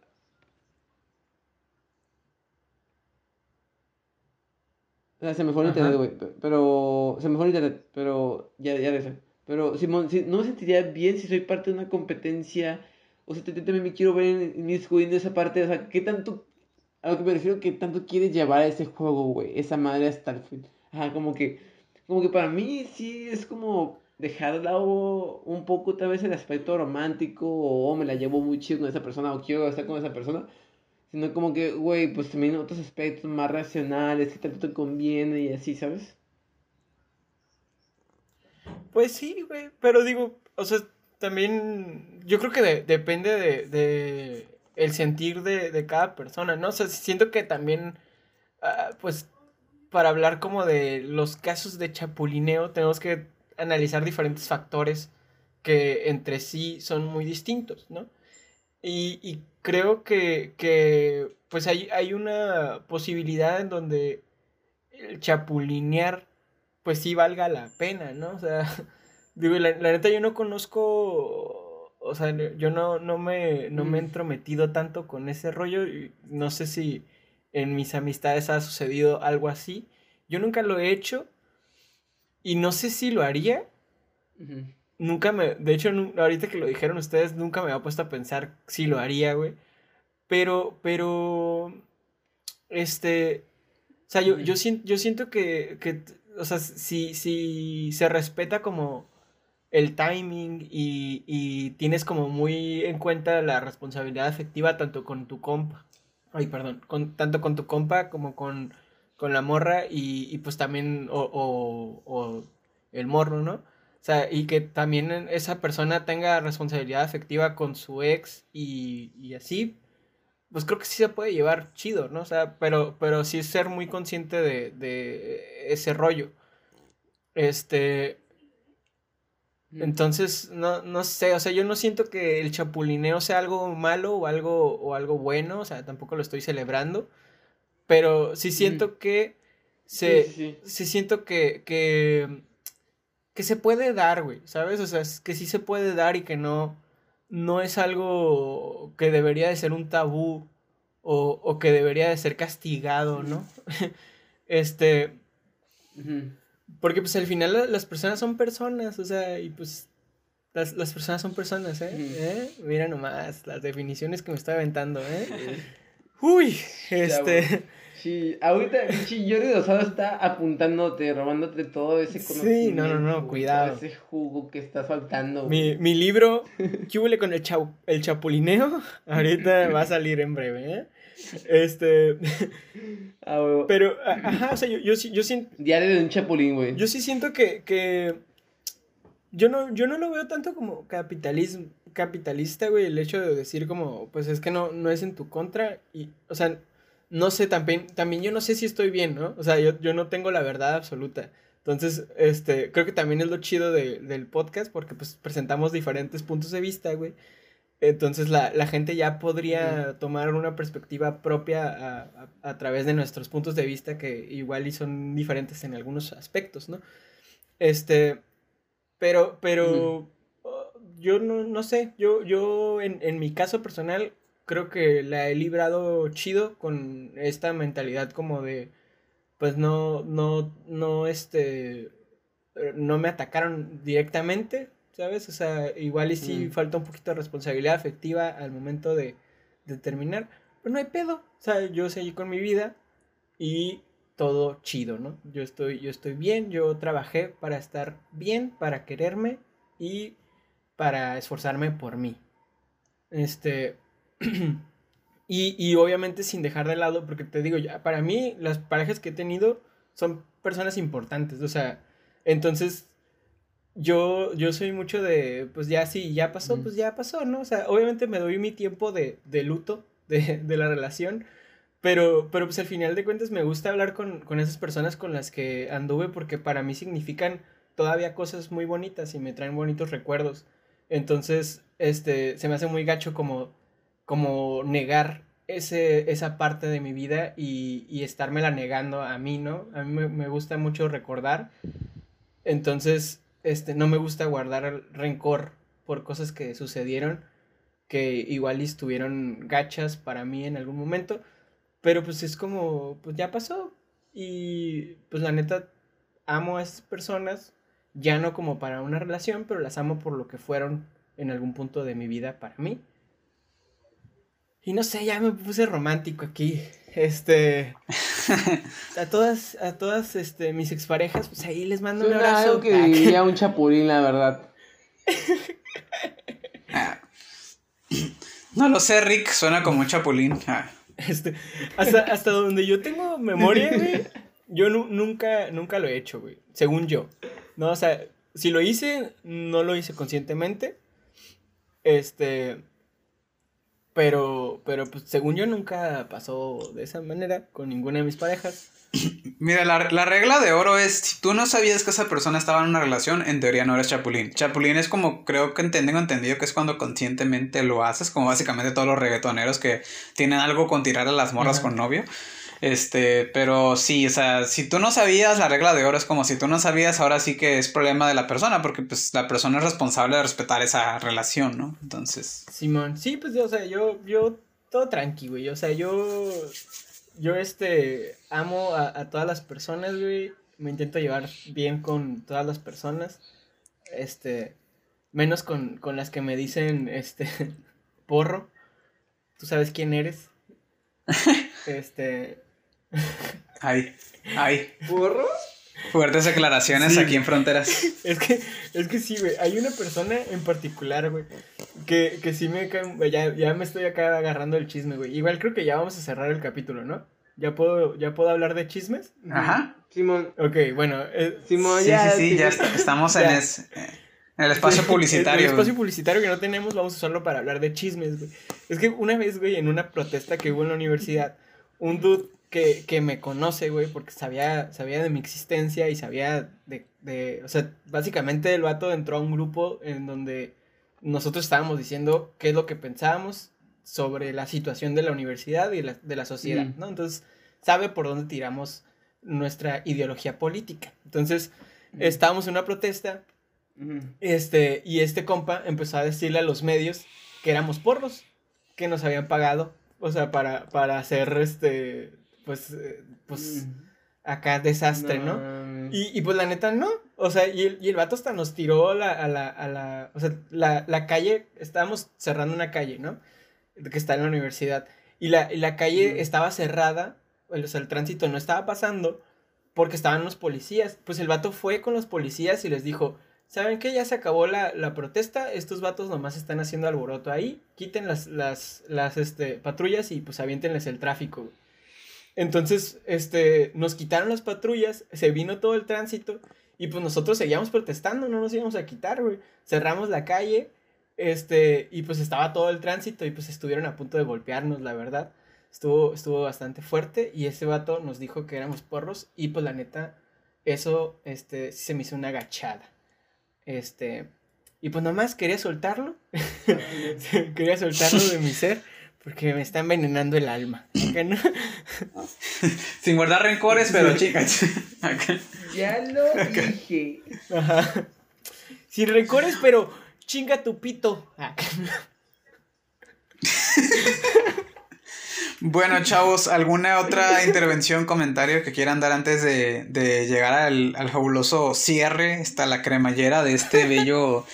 O sea, se me fue el internet, güey, pero... Se me fue el internet, pero ya, ya de eso. Pero, Simón, si, no me sentiría bien si soy parte de una competencia. O sea, también me quiero ver en, en esa parte. O sea, ¿qué tanto. A lo que me refiero, ¿qué tanto quieres llevar a ese juego, güey? Esa madre hasta el fin. Ajá, como que. Como que para mí sí es como dejar de lado un poco tal vez el aspecto romántico o oh, me la llevo muy chido con esa persona o quiero estar con esa persona. Sino como que, güey, pues también otros aspectos más racionales, que tanto te conviene y así, ¿sabes? Pues sí, güey, pero digo, o sea, también yo creo que depende de, el sentir de, cada persona, ¿no? O sea, siento que también, ah, pues, para hablar como de los casos de chapulineo, tenemos que analizar diferentes factores que entre sí son muy distintos, ¿no? Y, creo que, que, pues hay, hay una posibilidad en donde el chapulinear pues sí valga la pena, ¿no? O sea, digo, la, neta yo no conozco, o sea, yo no, no, me, no me he mm. entrometido tanto con ese rollo, y no sé si en mis amistades ha sucedido algo así, yo nunca lo he hecho y no sé si lo haría. Nunca me, de hecho, ahorita que lo dijeron ustedes, nunca me había puesto a pensar si lo haría, güey. Pero, pero, este, o sea, yo, yo, yo siento que, que o sea, si, si se respeta como el timing y, tienes como muy en cuenta la responsabilidad afectiva tanto con tu compa, ay, perdón, con, tanto con tu compa como con, con la morra y, pues también, o, o, el morro, ¿no? O sea, y que también esa persona tenga responsabilidad afectiva con su ex y, y así, pues creo que sí se puede llevar chido, ¿no? O sea, pero, pero sí ser muy consciente de, de ese rollo. Este. Entonces, no, no sé, o sea, yo no siento que el chapulineo sea algo malo o algo, o algo bueno, o sea, tampoco lo estoy celebrando, pero sí siento que se, sí, siento que, que, que se puede dar, güey, ¿sabes? O sea, que sí se puede dar y que no, no es algo que debería de ser un tabú o, o que debería de ser castigado, ¿no? este... Porque pues al final las personas son personas, o sea, y pues las, personas son personas, ¿eh? ¿eh? Mira nomás las definiciones que me está aventando, ¿eh? Uy, este... Sí, ahorita Jordi Rosado está apuntándote, robándote todo ese conocimiento. Sí, no, no, no, cuidado. ese jugo que está faltando. Mi, mi libro, ¿qué huele con el, el chapulineo? Ahorita va a salir en breve, ¿eh? Este. Ah, pero, ajá, o sea, yo, yo, yo siento. Diario de un chapulín, güey. Yo sí siento que. que yo, no, yo no lo veo tanto como capitalismo, capitalista, güey, el hecho de decir, como, pues es que no, no es en tu contra. Y, o sea, no sé, también, también yo no sé si estoy bien, ¿no? O sea, yo, yo no tengo la verdad absoluta. Entonces, este, creo que también es lo chido de, del podcast porque pues presentamos diferentes puntos de vista, güey. Entonces la, gente ya podría tomar una perspectiva propia a, través de nuestros puntos de vista que igual y son diferentes en algunos aspectos, ¿no? Este, pero, pero oh, yo no, sé, yo, yo en, en, mi caso personal creo que la he librado chido con esta mentalidad como de, pues no, no, no, este, no me atacaron directamente, ¿sabes? O sea, igual y sí mm. falta un poquito de responsabilidad afectiva al momento de, de terminar, pero no hay pedo, o sea, yo seguí con mi vida y todo chido, ¿no? Yo estoy, yo estoy bien, yo trabajé para estar bien, para quererme y para esforzarme por mí. Este, Y, y obviamente sin dejar de lado, porque te digo, ya, para mí las parejas que he tenido son personas importantes, o sea, entonces yo, yo soy mucho de, pues ya sí, ya pasó, pues ya pasó, ¿no? O sea, obviamente me doy mi tiempo de, de luto de, de, la relación, pero, pero pues al final de cuentas me gusta hablar con, con esas personas con las que anduve porque para mí significan todavía cosas muy bonitas y me traen bonitos recuerdos. Entonces, este, se me hace muy gacho como, como negar ese, esa parte de mi vida y, y estármela negando a mí, ¿no? A mí me, me, gusta mucho recordar. Entonces, este, no me gusta guardar rencor por cosas que sucedieron, que igual estuvieron gachas para mí en algún momento. Pero pues es como, pues ya pasó. Y pues la neta, amo a esas personas, ya no como para una relación, pero las amo por lo que fueron en algún punto de mi vida para mí. Y no sé, ya me puse romántico aquí. Este. a todas, a todas este, mis exparejas, pues ahí les mando Suena un abrazo. algo que diría un chapulín, la verdad. No lo sé, Rick, suena como un chapulín. Ah. Este, hasta, hasta donde yo tengo memoria, güey, yo nu nunca, nunca lo he hecho, güey. Según yo. No, o sea, si lo hice, no lo hice conscientemente. Este. Pero, pero pues según yo nunca pasó de esa manera con ninguna de mis parejas. Mira, la, la, regla de oro es, si tú no sabías que esa persona estaba en una relación, en teoría no eres chapulín. Chapulín es como, creo que tengo entendido que es cuando conscientemente lo haces, como básicamente todos los reggaetoneros que tienen algo con tirar a las morras Ajá. con novio. Este, pero sí, o sea, si tú no sabías, la regla de oro es como si tú no sabías, ahora sí que es problema de la persona, porque pues la persona es responsable de respetar esa relación, ¿no? Entonces. Simón, sí, pues, o sea, yo, yo, todo tranqui, güey, o sea, yo, yo, este, amo a, a todas las personas, güey, me intento llevar bien con todas las personas, este, menos con, con las que me dicen, este, porro, tú sabes quién eres, este... Ay, ay. ¿Burro? Fuertes declaraciones sí. aquí en Fronteras. Es que, es que sí, güey. Hay una persona en particular, güey, que, que sí me cae. Ya, ya me estoy acá agarrando el chisme, güey. Igual creo que ya vamos a cerrar el capítulo, ¿no? ¿Ya puedo, ya puedo hablar de chismes? Ajá. Simón. Ok, bueno. Eh, Simón, sí, ya. Sí, sí, ya estamos ya. en, es, en el espacio publicitario. El, el espacio publicitario que no tenemos, vamos a usarlo para hablar de chismes, güey. Es que una vez, güey, en una protesta que hubo en la universidad, un dude que, que me conoce, güey, porque sabía, sabía de mi existencia y sabía de, de, o sea, básicamente el vato entró a un grupo en donde nosotros estábamos diciendo qué es lo que pensábamos sobre la situación de la universidad y la, de la sociedad, mm. ¿no? Entonces, sabe por dónde tiramos nuestra ideología política. Entonces, mm. estábamos en una protesta, mm. este, y este compa empezó a decirle a los medios que éramos porros, que nos habían pagado, o sea, para, para hacer, este, pues, eh, pues, mm. acá desastre, ¿no? ¿no? Y, y, pues la neta no, o sea, y el, y el vato hasta nos tiró la, a la, a la, o sea, la, la calle, estábamos cerrando una calle, ¿no? Que está en la universidad, y la, y la calle mm. estaba cerrada, o sea, el tránsito no estaba pasando porque estaban los policías, pues el vato fue con los policías y les dijo, ¿saben qué? Ya se acabó la, la, protesta, estos vatos nomás están haciendo alboroto ahí, quiten las, las, las este, patrullas y pues aviéntenles el tráfico. Entonces, este, nos quitaron las patrullas, se vino todo el tránsito y pues nosotros seguíamos protestando, no nos íbamos a quitar, güey. Cerramos la calle, este, y pues estaba todo el tránsito y pues estuvieron a punto de golpearnos, la verdad. Estuvo, estuvo bastante fuerte y ese vato nos dijo que éramos porros y pues la neta, eso, este, se me hizo una agachada. Este, y pues nomás quería soltarlo, quería soltarlo de mi ser. Porque me está envenenando el alma. ¿no? Sin guardar rencores, pero chicas. ya lo dije. Ajá. Sin rencores, pero chinga tu pito. bueno, chavos, ¿alguna otra intervención, comentario que quieran dar antes de, de llegar al, al, fabuloso cierre, está la cremallera de este bello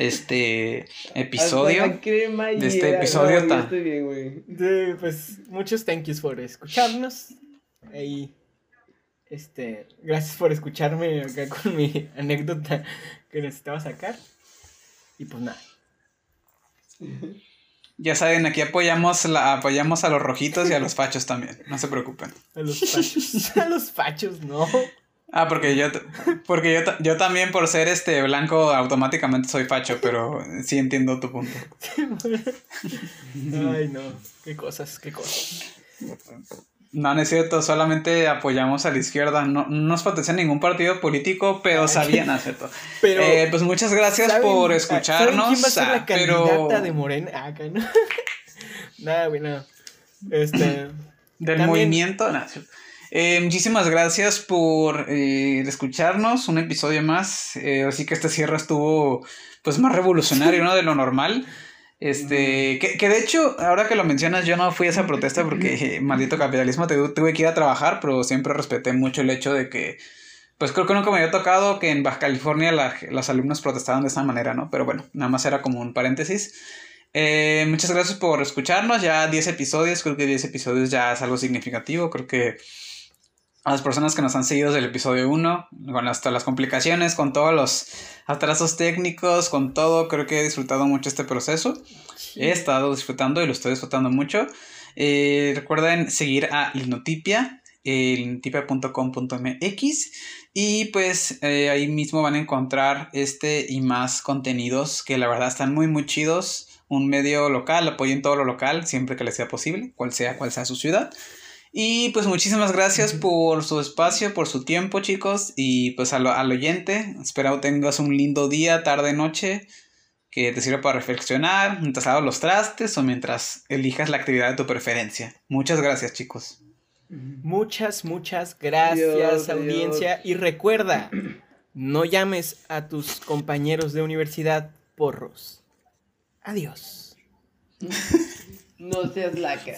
este episodio. de este episodio no, tan... Sí, pues muchos thank yous por escucharnos. Y este, gracias por escucharme acá con mi anécdota que necesitaba sacar. Y pues nada. Ya saben, aquí apoyamos, la, apoyamos a los rojitos y a los fachos también, no se preocupen. A los fachos, a los fachos, no. Ah, porque yo, porque yo, yo también por ser este blanco automáticamente soy facho, pero sí entiendo tu punto. Ay, no, qué cosas, qué cosas. No, no es cierto, solamente apoyamos a la izquierda. No, no nos pertenece a ningún partido político, pero sabían hacerlo. Pero, eh, pues muchas gracias por escucharnos. ¿Quién va a ser la candidata de Morena? Ah, acá, ¿no? Nada, güey, nada. Este. Del movimiento, nada. Eh, muchísimas gracias por eh, escucharnos. Un episodio más. Eh, así que este cierre estuvo pues más revolucionario, ¿no? De lo normal. Este, que, que, de hecho, ahora que lo mencionas, yo no fui a esa protesta porque maldito capitalismo, tuve que ir a trabajar, pero siempre respeté mucho el hecho de que, pues creo que nunca me había tocado que en Baja California la, los alumnos protestaban de esa manera, ¿no? Pero bueno, nada más era como un paréntesis. muchas gracias por escucharnos, ya 10 episodios, creo que 10 episodios ya es algo significativo, creo que a las personas que nos han seguido desde el episodio 1, con hasta las complicaciones, con todos los atrasos técnicos, con todo, creo que he disfrutado mucho este proceso. He estado disfrutando y lo estoy disfrutando mucho. Eh, recuerden seguir a Linotipia, eh, linotipia.com.mx y pues eh, ahí mismo van a encontrar este y más contenidos que la verdad están muy muy chidos. Un medio local, apoyen todo lo local siempre que les sea posible, cual sea cual sea su ciudad. Y pues muchísimas gracias por su espacio, por su tiempo, chicos. Y pues al, al oyente, espero tengas un lindo día, tarde, noche, que te sirva para reflexionar mientras hagas los trastes o mientras elijas la actividad de tu preferencia. Muchas gracias, chicos. Muchas, muchas gracias, audiencia. Y recuerda, no llames a tus compañeros de universidad porros. Adiós. No seas laca.